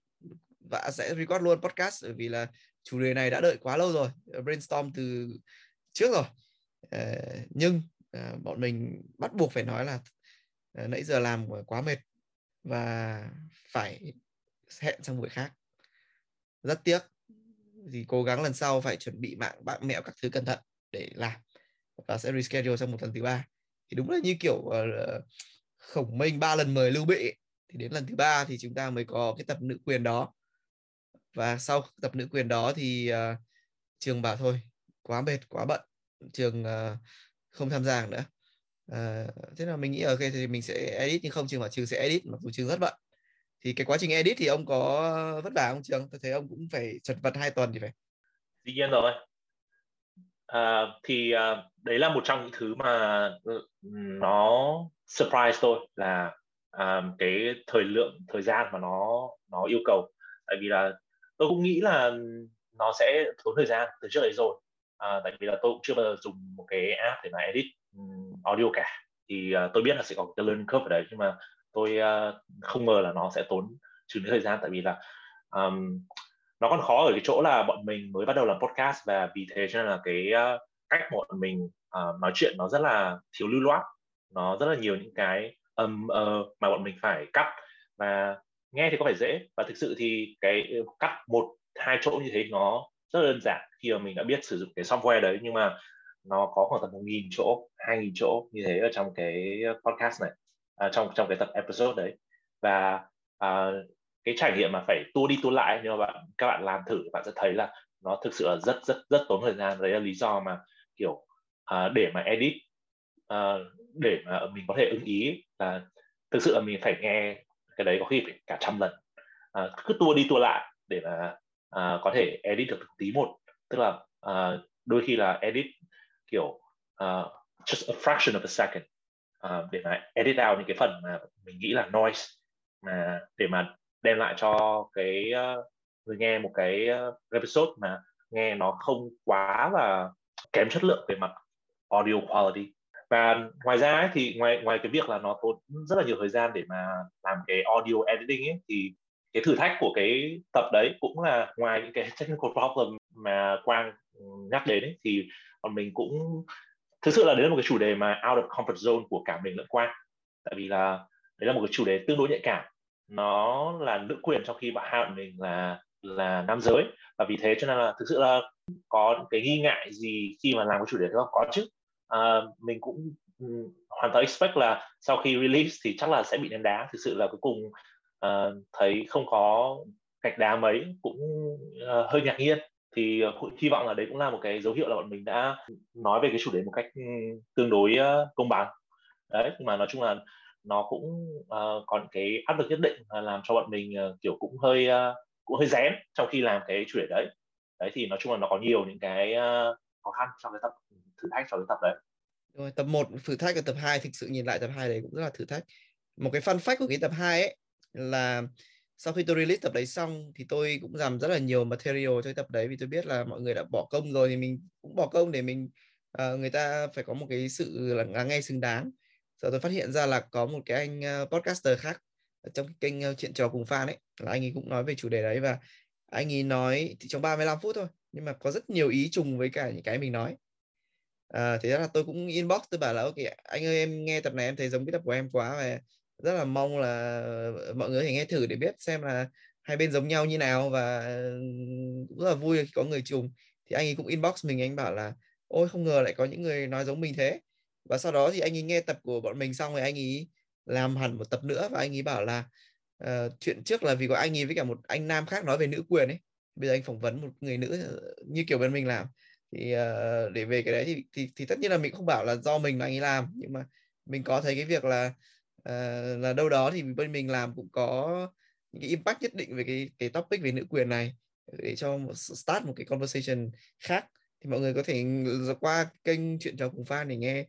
và sẽ record luôn podcast bởi vì là chủ đề này đã đợi quá lâu rồi brainstorm từ trước rồi. Nhưng uh, bọn mình bắt buộc phải nói là uh, nãy giờ làm quá mệt và phải hẹn sang buổi khác. Rất tiếc thì cố gắng lần sau phải chuẩn bị mạng bạn mẹo các thứ cẩn thận để làm và sẽ reschedule sang một lần thứ ba. Thì đúng là như kiểu uh, khổng minh ba lần mời lưu bị thì đến lần thứ ba thì chúng ta mới có cái tập nữ quyền đó. Và sau tập nữ quyền đó thì uh, trường bảo thôi quá mệt quá bận. Trường uh, không tham gia nữa. À, thế là mình nghĩ ok thì mình sẽ edit nhưng không trường bảo trường sẽ edit mặc dù trường rất bận. Thì cái quá trình edit thì ông có vất vả không trường? Tôi thấy ông cũng phải chật vật hai tuần thì phải. Dĩ nhiên rồi. À, thì à, đấy là một trong những thứ mà ừ, nó surprise tôi là à, cái thời lượng thời gian mà nó nó yêu cầu. Tại vì là tôi cũng nghĩ là nó sẽ tốn thời gian từ trước đấy rồi à, tại vì là tôi cũng chưa bao giờ dùng một cái app để mà edit um, audio cả. Thì uh, tôi biết là sẽ có cái learning curve ở đấy nhưng mà tôi uh, không ngờ là nó sẽ tốn trừ thời gian. Tại vì là um, nó còn khó ở cái chỗ là bọn mình mới bắt đầu làm podcast và vì thế cho nên là cái uh, cách bọn mình uh, nói chuyện nó rất là thiếu lưu loát. Nó rất là nhiều những cái um, uh, mà bọn mình phải cắt và nghe thì có vẻ dễ. Và thực sự thì cái ừ, cắt một hai chỗ như thế nó rất đơn giản. Khi mà mình đã biết sử dụng cái software đấy nhưng mà nó có khoảng tầm một nghìn chỗ hai nghìn chỗ như thế ở trong cái podcast này à, trong trong cái tập episode đấy. Và à, cái trải nghiệm mà phải tua đi tua lại nhưng mà bạn các bạn làm thử bạn sẽ thấy là nó thực sự là rất rất rất tốn thời gian. Đấy là lý do mà kiểu à, để mà edit à, để mà mình có thể ưng ý là thực sự là mình phải nghe cái đấy có khi phải cả trăm lần. À, cứ tua đi tua lại để mà uh, có thể edit được tí một. Tức là uh, đôi khi là edit kiểu uh, just a fraction of a second uh, để mà edit out những cái phần mà mình nghĩ là noise mà để mà đem lại cho cái uh, người nghe một cái uh, episode mà nghe nó không quá là kém chất lượng về mặt audio quality. Và ngoài ra ấy, thì ngoài ngoài cái việc là nó tốn rất là nhiều thời gian để mà làm cái audio editing ấy thì cái thử thách của cái tập đấy cũng là ngoài những cái technical problem mà Quang nhắc đến ấy, thì mình cũng thực sự là đấy là một cái chủ đề mà out of comfort zone của cả mình lẫn Quang. Tại vì là đấy là một cái chủ đề tương đối nhạy cảm. Nó là nữ quyền trong khi bạn hai mình là là nam giới. Và vì thế cho nên là thực sự là có cái nghi ngại gì khi mà làm cái chủ đề đó? Có chứ. À, mình cũng hoàn toàn expect là sau khi release thì chắc là sẽ bị ném đá. Thực sự là cuối cùng uh, thấy không có gạch đá mấy cũng uh, hơi ngạc nhiên. Thì uh, hy vọng là đấy cũng là một cái dấu hiệu là bọn mình đã nói về cái chủ đề một cách tương đối uh, công bằng. Đấy nhưng mà nói chung là nó cũng uh, còn cái áp lực nhất định làm cho bọn mình uh, kiểu cũng hơi uh, cũng hơi rén trong khi làm cái chủ đề đấy. Đấy thì nói chung là nó có nhiều những cái uh, khó khăn trong cái tập ừ, thử thách trong cái tập đấy. Rồi tập 1 thử thách và tập 2 thực sự nhìn lại tập 2 đấy cũng rất là thử thách. Một cái fun fact của cái tập 2 ấy là sau khi tôi release tập đấy xong thì tôi cũng làm rất là nhiều material cho tập đấy vì tôi biết là mọi người đã bỏ công rồi thì mình cũng bỏ công để mình uh, người ta phải có một cái sự lắng nghe xứng đáng. Rồi tôi phát hiện ra là có một cái anh uh, podcaster khác trong cái kênh uh, chuyện trò cùng fan ấy là anh ấy cũng nói về chủ đề đấy và anh ấy nói thì trong 35 phút thôi nhưng mà có rất nhiều ý trùng với cả những cái mình nói. À, thế là tôi cũng inbox tôi bảo là ok anh ơi em nghe tập này em thấy giống cái tập của em quá và rất là mong là mọi người hãy nghe thử để biết xem là hai bên giống nhau như nào và ừ, cũng rất là vui khi có người trùng. Thì anh ấy cũng inbox mình anh bảo là ôi không ngờ lại có những người nói giống mình thế. Và sau đó thì anh ấy nghe tập của bọn mình xong rồi anh ấy làm hẳn một tập nữa và anh ấy bảo là uh, chuyện trước là vì có anh ấy với cả một anh nam khác nói về nữ quyền ấy. Bây giờ anh phỏng vấn một người nữ ờ, như kiểu bên mình làm. Thì uh, để về cái đấy thì, thì thì tất nhiên là mình không bảo là do mình mà anh ấy làm. Nhưng mà mình có thấy cái việc là uh, là đâu đó thì bên mình làm cũng có những cái impact nhất định về cái cái topic về nữ quyền này để cho một, start một cái conversation khác. Thì mọi người có thể qua kênh chuyện trò cùng fan để nghe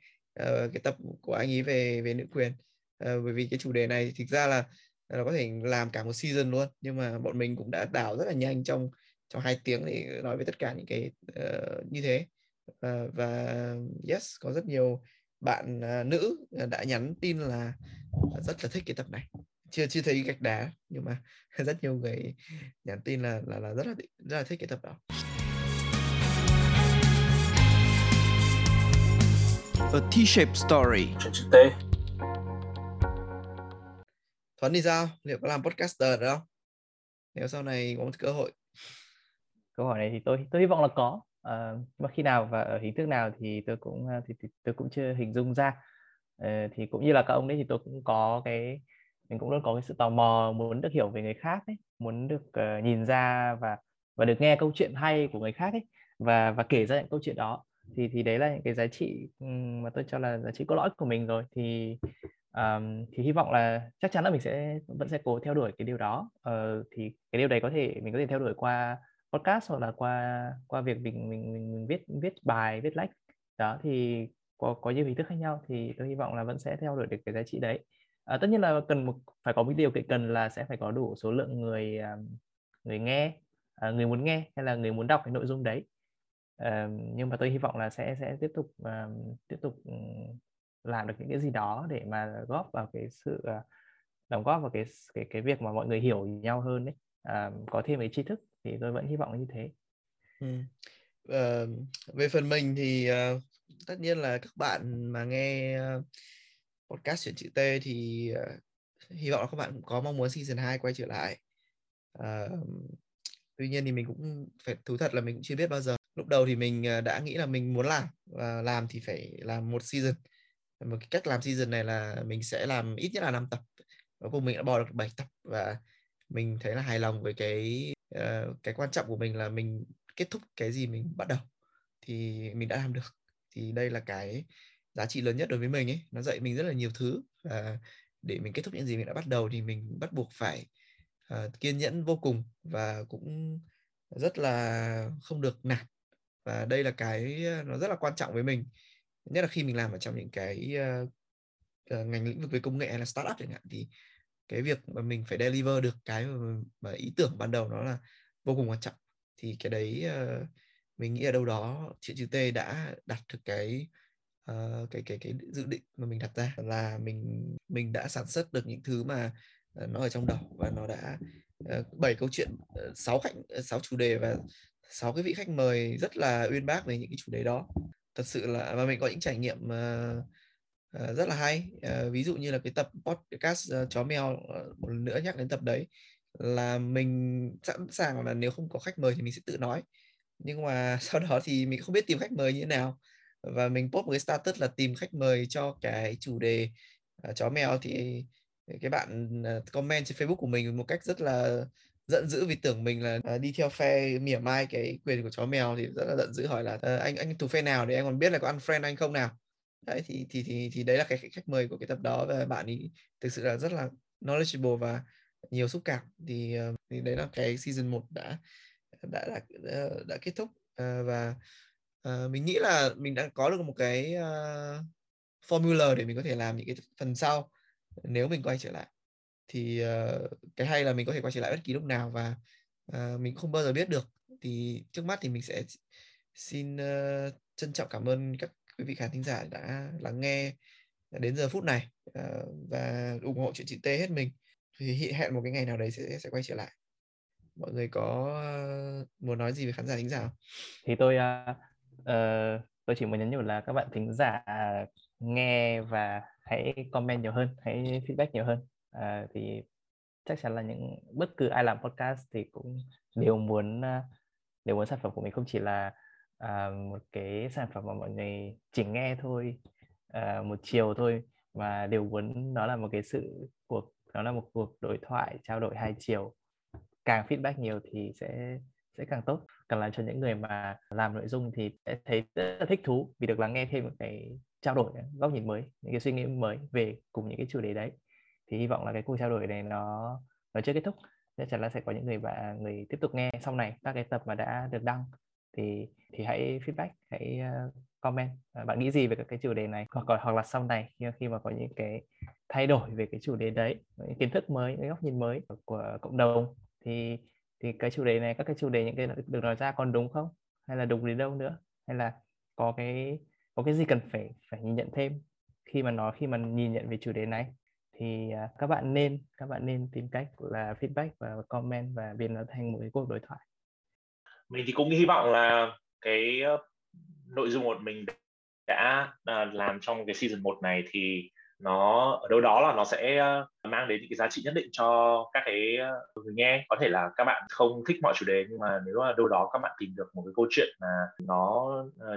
uh, cái tập của anh ấy về về nữ quyền. Uh, bởi vì cái chủ đề này thực ra là nó có thể làm cả một season luôn nhưng mà bọn mình cũng đã đảo rất là nhanh trong trong hai tiếng để nói về tất cả những cái uh, như thế. Uh, và yes có rất nhiều bạn uh, nữ đã nhắn tin là rất là thích cái tập này chưa chưa thấy gạch đá nhưng mà rất nhiều người nhắn tin là là là rất là rất là thích cái tập đó A T-shaped story. Chuyện chữ T. Thuấn thì sao? Liệu có làm podcaster được không? Nếu sau này có một cơ hội. Câu hỏi này thì tôi tôi hy vọng là có. Ờ, à, mà khi nào và ở hình thức nào thì tôi cũng ờ, thì, thì tôi cũng chưa hình dung ra. À, thì cũng như là các ông đấy thì tôi cũng có cái mình cũng luôn có cái sự tò mò muốn được hiểu về người khác ấy, muốn được uh, nhìn ra và và được nghe câu chuyện hay của người khác ấy và và kể ra những câu chuyện đó. Thì thì đấy là những cái giá trị mà tôi cho là giá trị cốt lõi của mình rồi. Thì um, thì hy vọng là chắc chắn là mình sẽ vẫn sẽ cố theo đuổi cái điều đó. Uh, thì cái điều đấy có thể mình có thể theo đuổi qua podcast hoặc là qua qua việc mình mình mình, mình viết viết bài viết lách. Đó thì có có nhiều hình thức khác nhau thì tôi hy vọng là vẫn sẽ theo đuổi được cái giá trị đấy. À, tất nhiên là cần một phải có một điều kiện cần là sẽ phải có đủ số lượng người à, người nghe à, người muốn nghe hay là người muốn đọc cái nội dung đấy. À, nhưng mà tôi hy vọng là sẽ sẽ tiếp tục uh, tiếp tục ừ, làm được những cái gì đó để mà góp vào cái sự uh, đóng góp vào cái cái cái việc mà mọi người hiểu nhau hơn đấy à, có thêm cái tri thức thì tôi vẫn hy vọng như thế. Ừ. uh, về phần mình thì uh, tất nhiên là các bạn mà nghe uh, podcast chuyển chữ T thì uh, hy vọng là các bạn cũng có mong muốn season 2 quay trở lại. Uh, tuy nhiên thì mình cũng phải thú thật là mình cũng chưa biết bao giờ. Lúc đầu thì mình đã nghĩ là mình muốn làm và làm thì phải làm một season. Một cái cách làm season này là mình sẽ làm ít nhất là 5 tập. Và cùng mình đã bỏ được 7 tập và mình thấy là hài lòng với cái uh, cái quan trọng của mình là mình kết thúc cái gì mình bắt đầu thì mình đã làm được. Thì đây là cái giá trị lớn nhất đối với mình ấy. Nó dạy mình rất là nhiều thứ và để mình kết thúc những gì mình đã bắt đầu thì mình bắt buộc phải uh, kiên nhẫn vô cùng và cũng rất là không được nản. Và đây là cái ờ, nó rất là quan trọng với mình. Nhất là khi mình làm ở trong những cái uh, ngành lĩnh vực về công nghệ hay là startup chẳng hạn thì cái việc mà mình phải deliver được cái mà, mà ý tưởng ban đầu nó là vô cùng quan trọng. Thì cái đấy uh, mình nghĩ ở đâu đó chị chữ T đã đặt được cái uh, cái cái cái dự định mà mình đặt ra là mình mình đã sản xuất được những thứ mà uh, nó ở trong đầu và nó đã bảy uh, câu chuyện sáu uh, khách sáu chủ đề và sáu cái vị khách mời rất là uyên bác về những cái chủ đề đó. Thật sự là và mình có những trải nghiệm uh, uh, rất là hay. Uh, ví dụ như là cái tập podcast uh, chó mèo uh, một lần nữa nhắc đến tập đấy là mình sẵn sàng là nếu không có khách mời thì mình sẽ tự nói. Nhưng mà sau đó thì mình không biết tìm khách mời như thế nào. Và mình post một cái status là tìm khách mời cho cái chủ đề uh, chó mèo thì cái bạn comment trên Facebook của mình một cách rất là giận dữ vì tưởng mình là đi theo phe mỉa mai cái quyền của chó mèo thì rất là giận dữ hỏi là anh anh thuộc phe nào để em còn biết là có ăn friend anh không nào? Đấy thì thì thì thì đấy là cái khách mời của cái tập đó và bạn ấy thực sự là rất là knowledgeable và nhiều xúc cảm. Thì, ờ, thì đấy là cái season 1 đã đã đã, đã, đã kết thúc. À, và à, mình nghĩ là mình đã có được một cái uh, formula để mình có thể làm những cái phần sau nếu mình quay trở lại. Thì uh, cái hay là mình có thể quay trở lại bất kỳ lúc nào và uh, mình không bao giờ biết được. Thì trước mắt thì mình sẽ xin uh, trân trọng cảm ơn các quý vị khán thính giả đã lắng nghe đến giờ phút này ờ, và ủng hộ chuyện chị T hết mình thì hẹn một cái ngày nào đấy sẽ sẽ quay trở lại mọi người có ờ, muốn nói gì với khán giả thính giả không? thì tôi uh, uh, tôi chỉ muốn nhấn nhủ là các bạn thính giả nghe và hãy comment nhiều hơn hãy feedback nhiều hơn uh, thì chắc chắn là những bất cứ ai làm podcast thì cũng đều muốn đều muốn sản phẩm của mình không chỉ là à, một cái sản phẩm mà mọi người chỉ nghe thôi à, một chiều thôi mà đều muốn nó là một cái sự cuộc nó là một cuộc đối thoại trao đổi hai chiều. Càng feedback nhiều thì sẽ sẽ càng tốt. Càng làm cho những người mà làm nội dung thì sẽ thấy rất là thích thú vì được lắng nghe thêm một cái trao đổi góc nhìn mới những cái suy nghĩ mới về cùng những cái chủ đề đấy. Thì hy vọng là cái cuộc trao đổi này nó nó chưa kết thúc. Chắc chắn là sẽ có những người bạn người tiếp tục nghe sau này các cái tập mà đã được đăng thì thì hãy feedback, hãy ờ, comment. Ờ, bạn nghĩ gì về các cái chủ đề này? Hoặc hoặc là sau này khi khi mà có những cái thay đổi về cái chủ đề đấy, những kiến thức mới, những góc nhìn mới của cộng đồng, thì thì cái chủ đề này, các cái chủ đề những cái được nói ra còn đúng không? Hay là đúng đến đâu nữa? Hay là có cái có cái gì cần phải phải nhìn nhận thêm khi mà nói, khi mà nhìn nhận về chủ đề này? Thì à, các bạn nên, các bạn nên tìm cách là feedback và comment và biến nó thành một cái cuộc đối thoại mình thì cũng hy vọng là cái ờ, nội dung của mình đã ờ, làm trong cái season 1 này thì nó, ở đâu đó là nó sẽ ờ, mang đến những cái giá trị nhất định cho các cái người nghe. Có thể là các bạn không thích mọi chủ đề nhưng mà nếu mà đâu đó các bạn tìm được một cái câu chuyện mà nó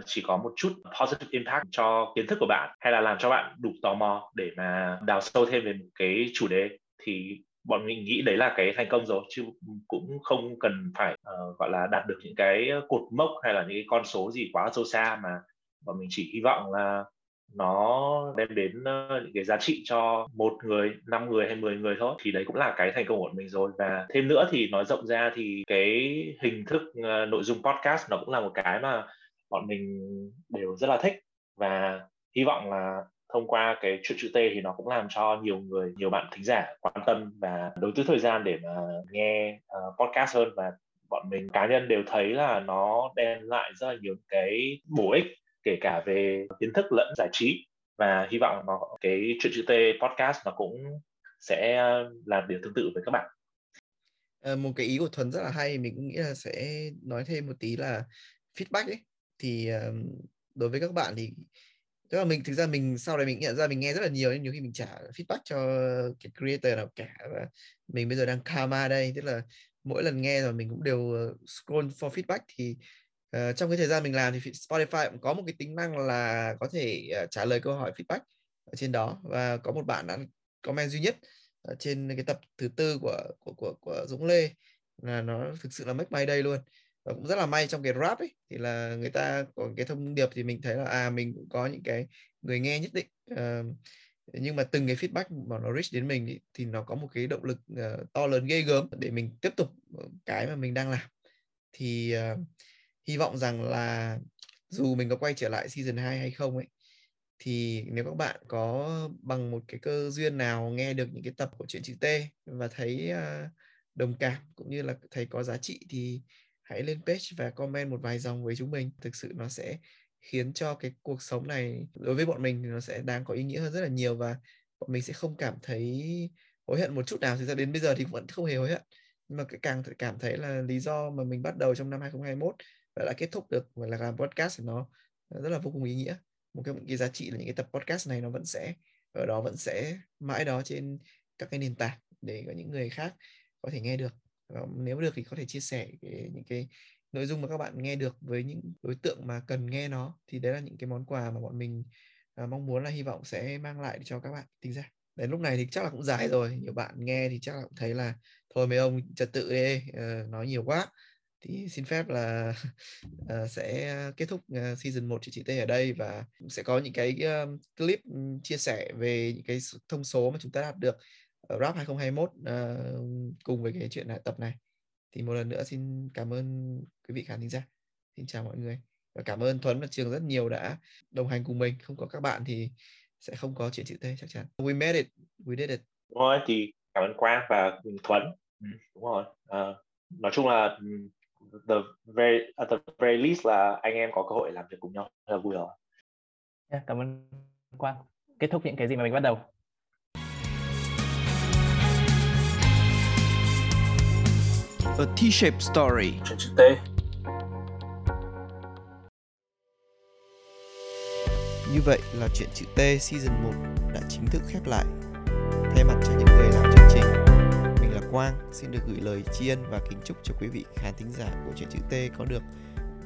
chỉ có một chút positive impact cho kiến thức của bạn hay là làm cho bạn đủ tò mò để mà đào sâu thêm về một cái chủ đề thì bọn mình nghĩ đấy là cái thành công rồi chứ cũng không cần phải uh, gọi là đạt được những cái cột mốc hay là những cái con số gì quá sâu xa mà bọn mình chỉ hy vọng là nó đem đến ờ, những cái giá trị cho một người, năm người hay 10 người thôi. Thì đấy cũng là cái thành công của mình rồi. Và thêm nữa thì nói rộng ra thì cái hình thức uh, nội dung podcast nó cũng là một cái mà bọn mình đều rất là thích. Và hy vọng là thông qua cái chuyện chữ T thì nó cũng làm cho nhiều người, nhiều bạn thính giả quan tâm và đầu tư thời gian để mà nghe uh, podcast hơn và bọn mình cá nhân đều thấy là nó đem lại rất là nhiều cái bổ ích kể cả về kiến thức lẫn giải trí và hy vọng nó cái chuyện chữ T podcast nó cũng sẽ làm điều tương tự với các bạn. À, một cái ý của thuần rất là hay mình cũng nghĩ là sẽ nói thêm một tí là feedback ấy thì um, đối với các bạn thì tức là mình thực ra mình sau này mình nhận ra mình nghe rất là nhiều nhưng nhiều khi mình trả feedback cho cái creator nào cả và mình bây giờ đang karma đây. Tức là mỗi lần nghe rồi mình cũng đều ờ, scroll for feedback thì uh, trong cái thời gian mình làm thì Spotify cũng có một cái tính năng là có thể uh, trả lời câu hỏi feedback ở trên đó. Và có một bạn đã comment duy nhất ở trên cái tập thứ tư của của của của Dũng Lê. Là nó thực sự là make my day luôn và cũng rất là may trong cái rap ấy thì là người ta có cái thông điệp thì mình thấy là à mình cũng có những cái người nghe nhất định. Uh, nhưng mà từng cái feedback mà nó reach đến mình thì, thì nó có một cái động lực uh, to lớn ghê gớm để mình tiếp tục cái mà mình đang làm. Thì uh, hy vọng rằng là dù mình có quay trở lại season 2 hay không ấy thì nếu các bạn có bằng một cái cơ duyên nào nghe được những cái tập của chuyện chữ T và thấy uh, đồng cảm cũng như là thấy có giá trị thì hãy lên page và comment một vài dòng với chúng mình. Thực sự nó sẽ khiến cho cái cuộc sống này đối với bọn mình thì nó sẽ đáng có ý nghĩa hơn rất là nhiều và bọn mình sẽ không cảm thấy hối hận một chút nào. Thực ra đến bây giờ thì vẫn không hề hối hận. Nhưng mà càng cảm thấy là lý do mà mình bắt đầu trong năm 2021 và đã kết thúc được và là làm podcast thì nó rất là vô cùng ý nghĩa. Một cái, một cái giá trị là những cái tập podcast này nó vẫn sẽ ở đó vẫn sẽ mãi đó trên các cái nền tảng để có những người khác có thể nghe được. Ờ, nếu được thì có thể chia sẻ cái, những cái nội dung mà các bạn nghe được với những đối tượng mà cần nghe nó. Thì đấy là những cái món quà mà bọn mình uh, mong muốn là hy vọng sẽ mang lại cho các bạn tính ra đến lúc này thì chắc là cũng dài rồi nhiều bạn nghe thì chắc là cũng thấy là thôi mấy ông trật tự đi uh, nói nhiều quá. Thì xin phép là uh, sẽ kết thúc uh, season 1 chị chị Tê ở đây và sẽ có những cái uh, clip chia sẻ về những cái thông số mà chúng ta đạt được. Rap 2021 uh, cùng với cái chuyện này, tập này. Thì một lần nữa xin cảm ơn quý vị khán thính giả. Xin chào mọi người và cảm ơn Thuấn và Trường rất nhiều đã đồng hành cùng mình. Không có các bạn thì sẽ không có chuyện chữ T chắc chắn. We made it. We did it. Thôi thì cảm ơn Quang và Thuấn. Ừ, đúng rồi. Uh, nói chung là ừ, the very at the very least là anh em có cơ hội làm việc cùng nhau. Rất là vui rồi. Yeah, cảm ơn Quang. Kết thúc những cái gì mà mình bắt đầu A T-shaped story. Chuyện chữ T. Như vậy là chuyện chữ T season 1 đã chính thức khép lại. Thay mặt cho những người làm chương trình, mình là Quang xin được gửi lời tri ân và kính chúc cho quý vị khán thính giả của chuyện chữ T có được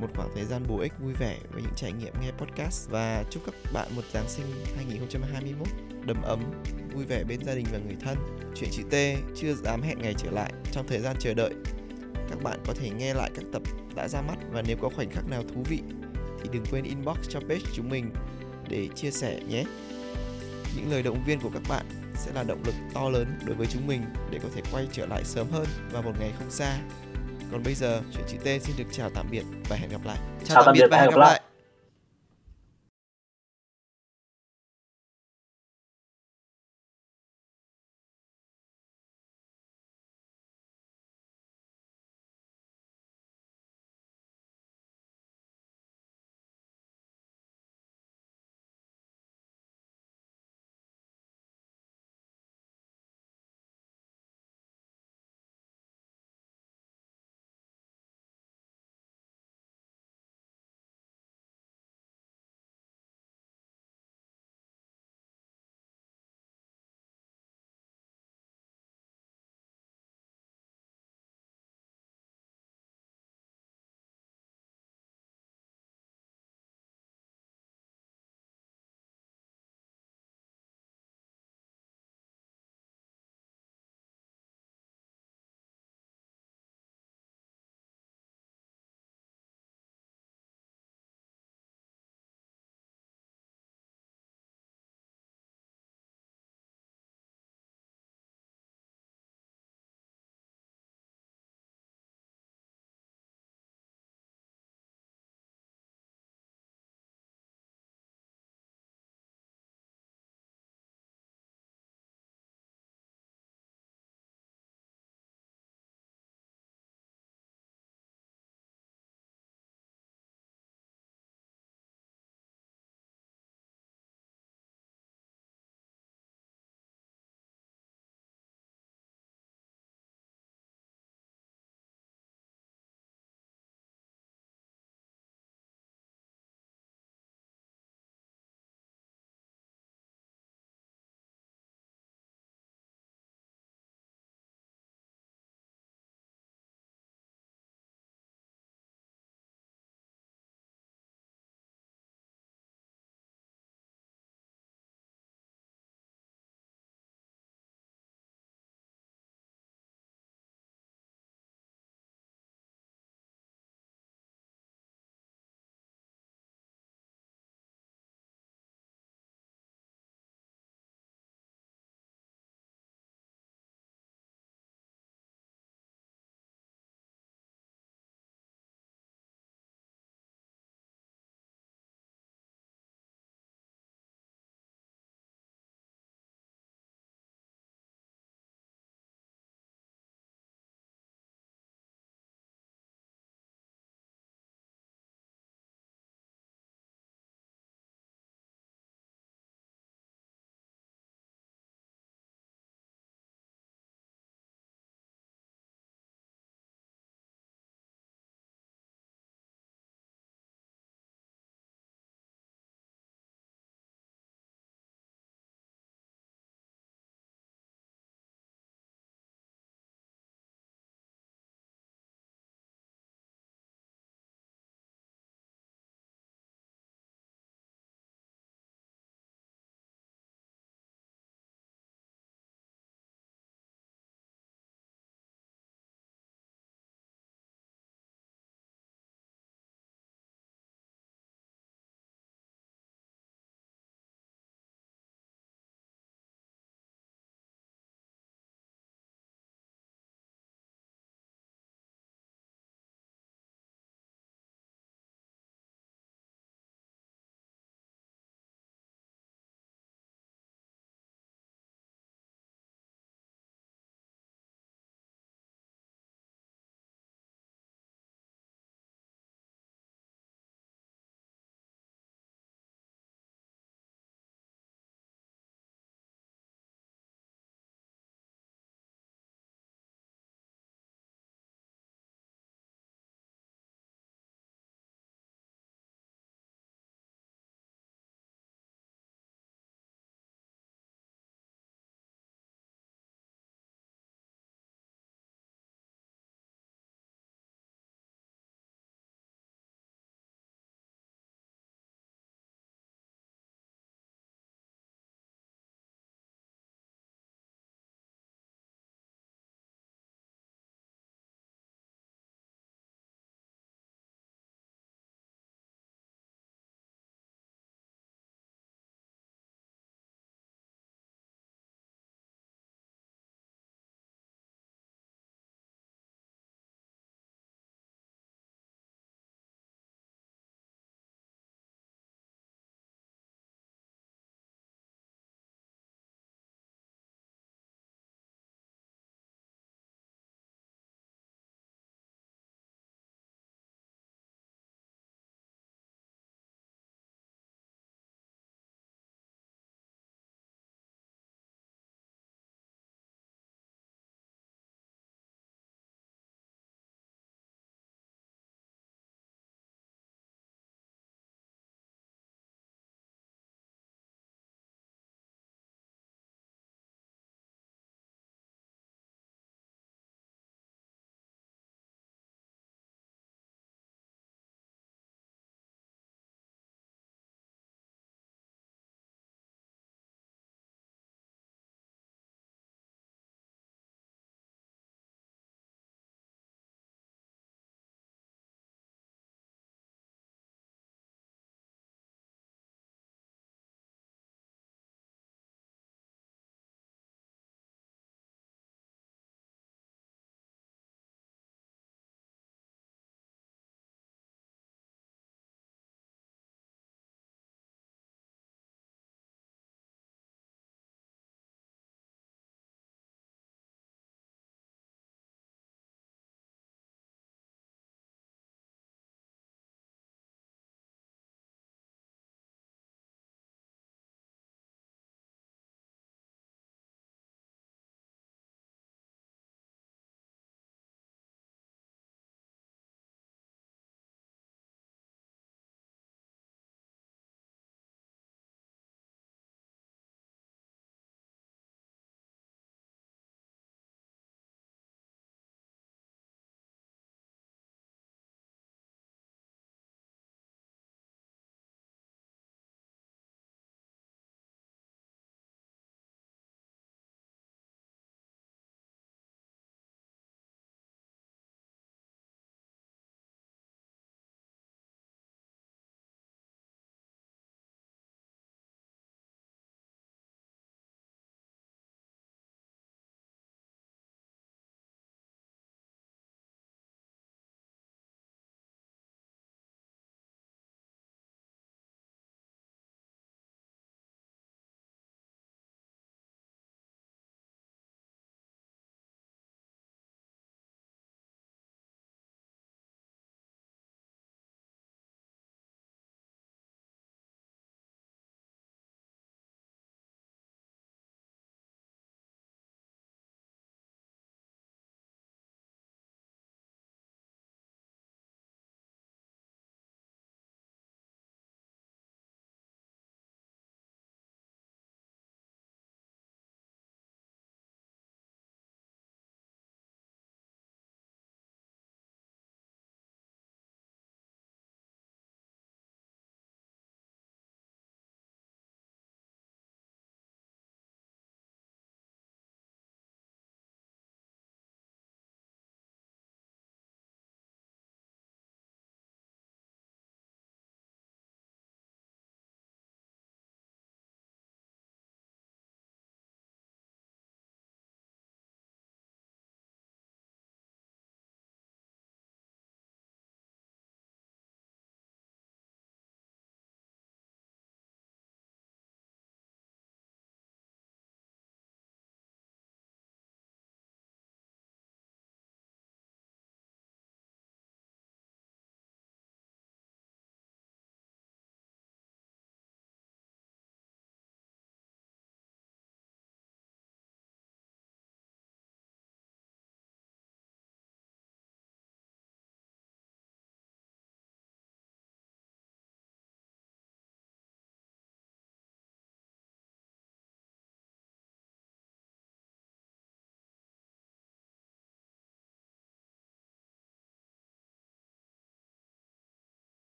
một khoảng thời gian bổ ích vui vẻ với những trải nghiệm nghe podcast và chúc các bạn một Giáng sinh 2021 đầm ấm, vui vẻ bên gia đình và người thân. Chuyện chữ T chưa dám hẹn ngày trở lại trong thời gian chờ đợi. Các bạn có thể nghe lại các tập đã ra mắt và nếu có khoảnh khắc nào thú vị thì đừng quên inbox cho page chúng mình để chia sẻ nhé. Những lời động viên của các bạn sẽ là động lực to lớn đối với chúng mình để có thể quay trở lại sớm hơn vào một ngày không xa. Còn bây giờ, chuyện chữ T xin được chào tạm biệt và hẹn gặp lại. Chào tạm biệt và hẹn gặp lại.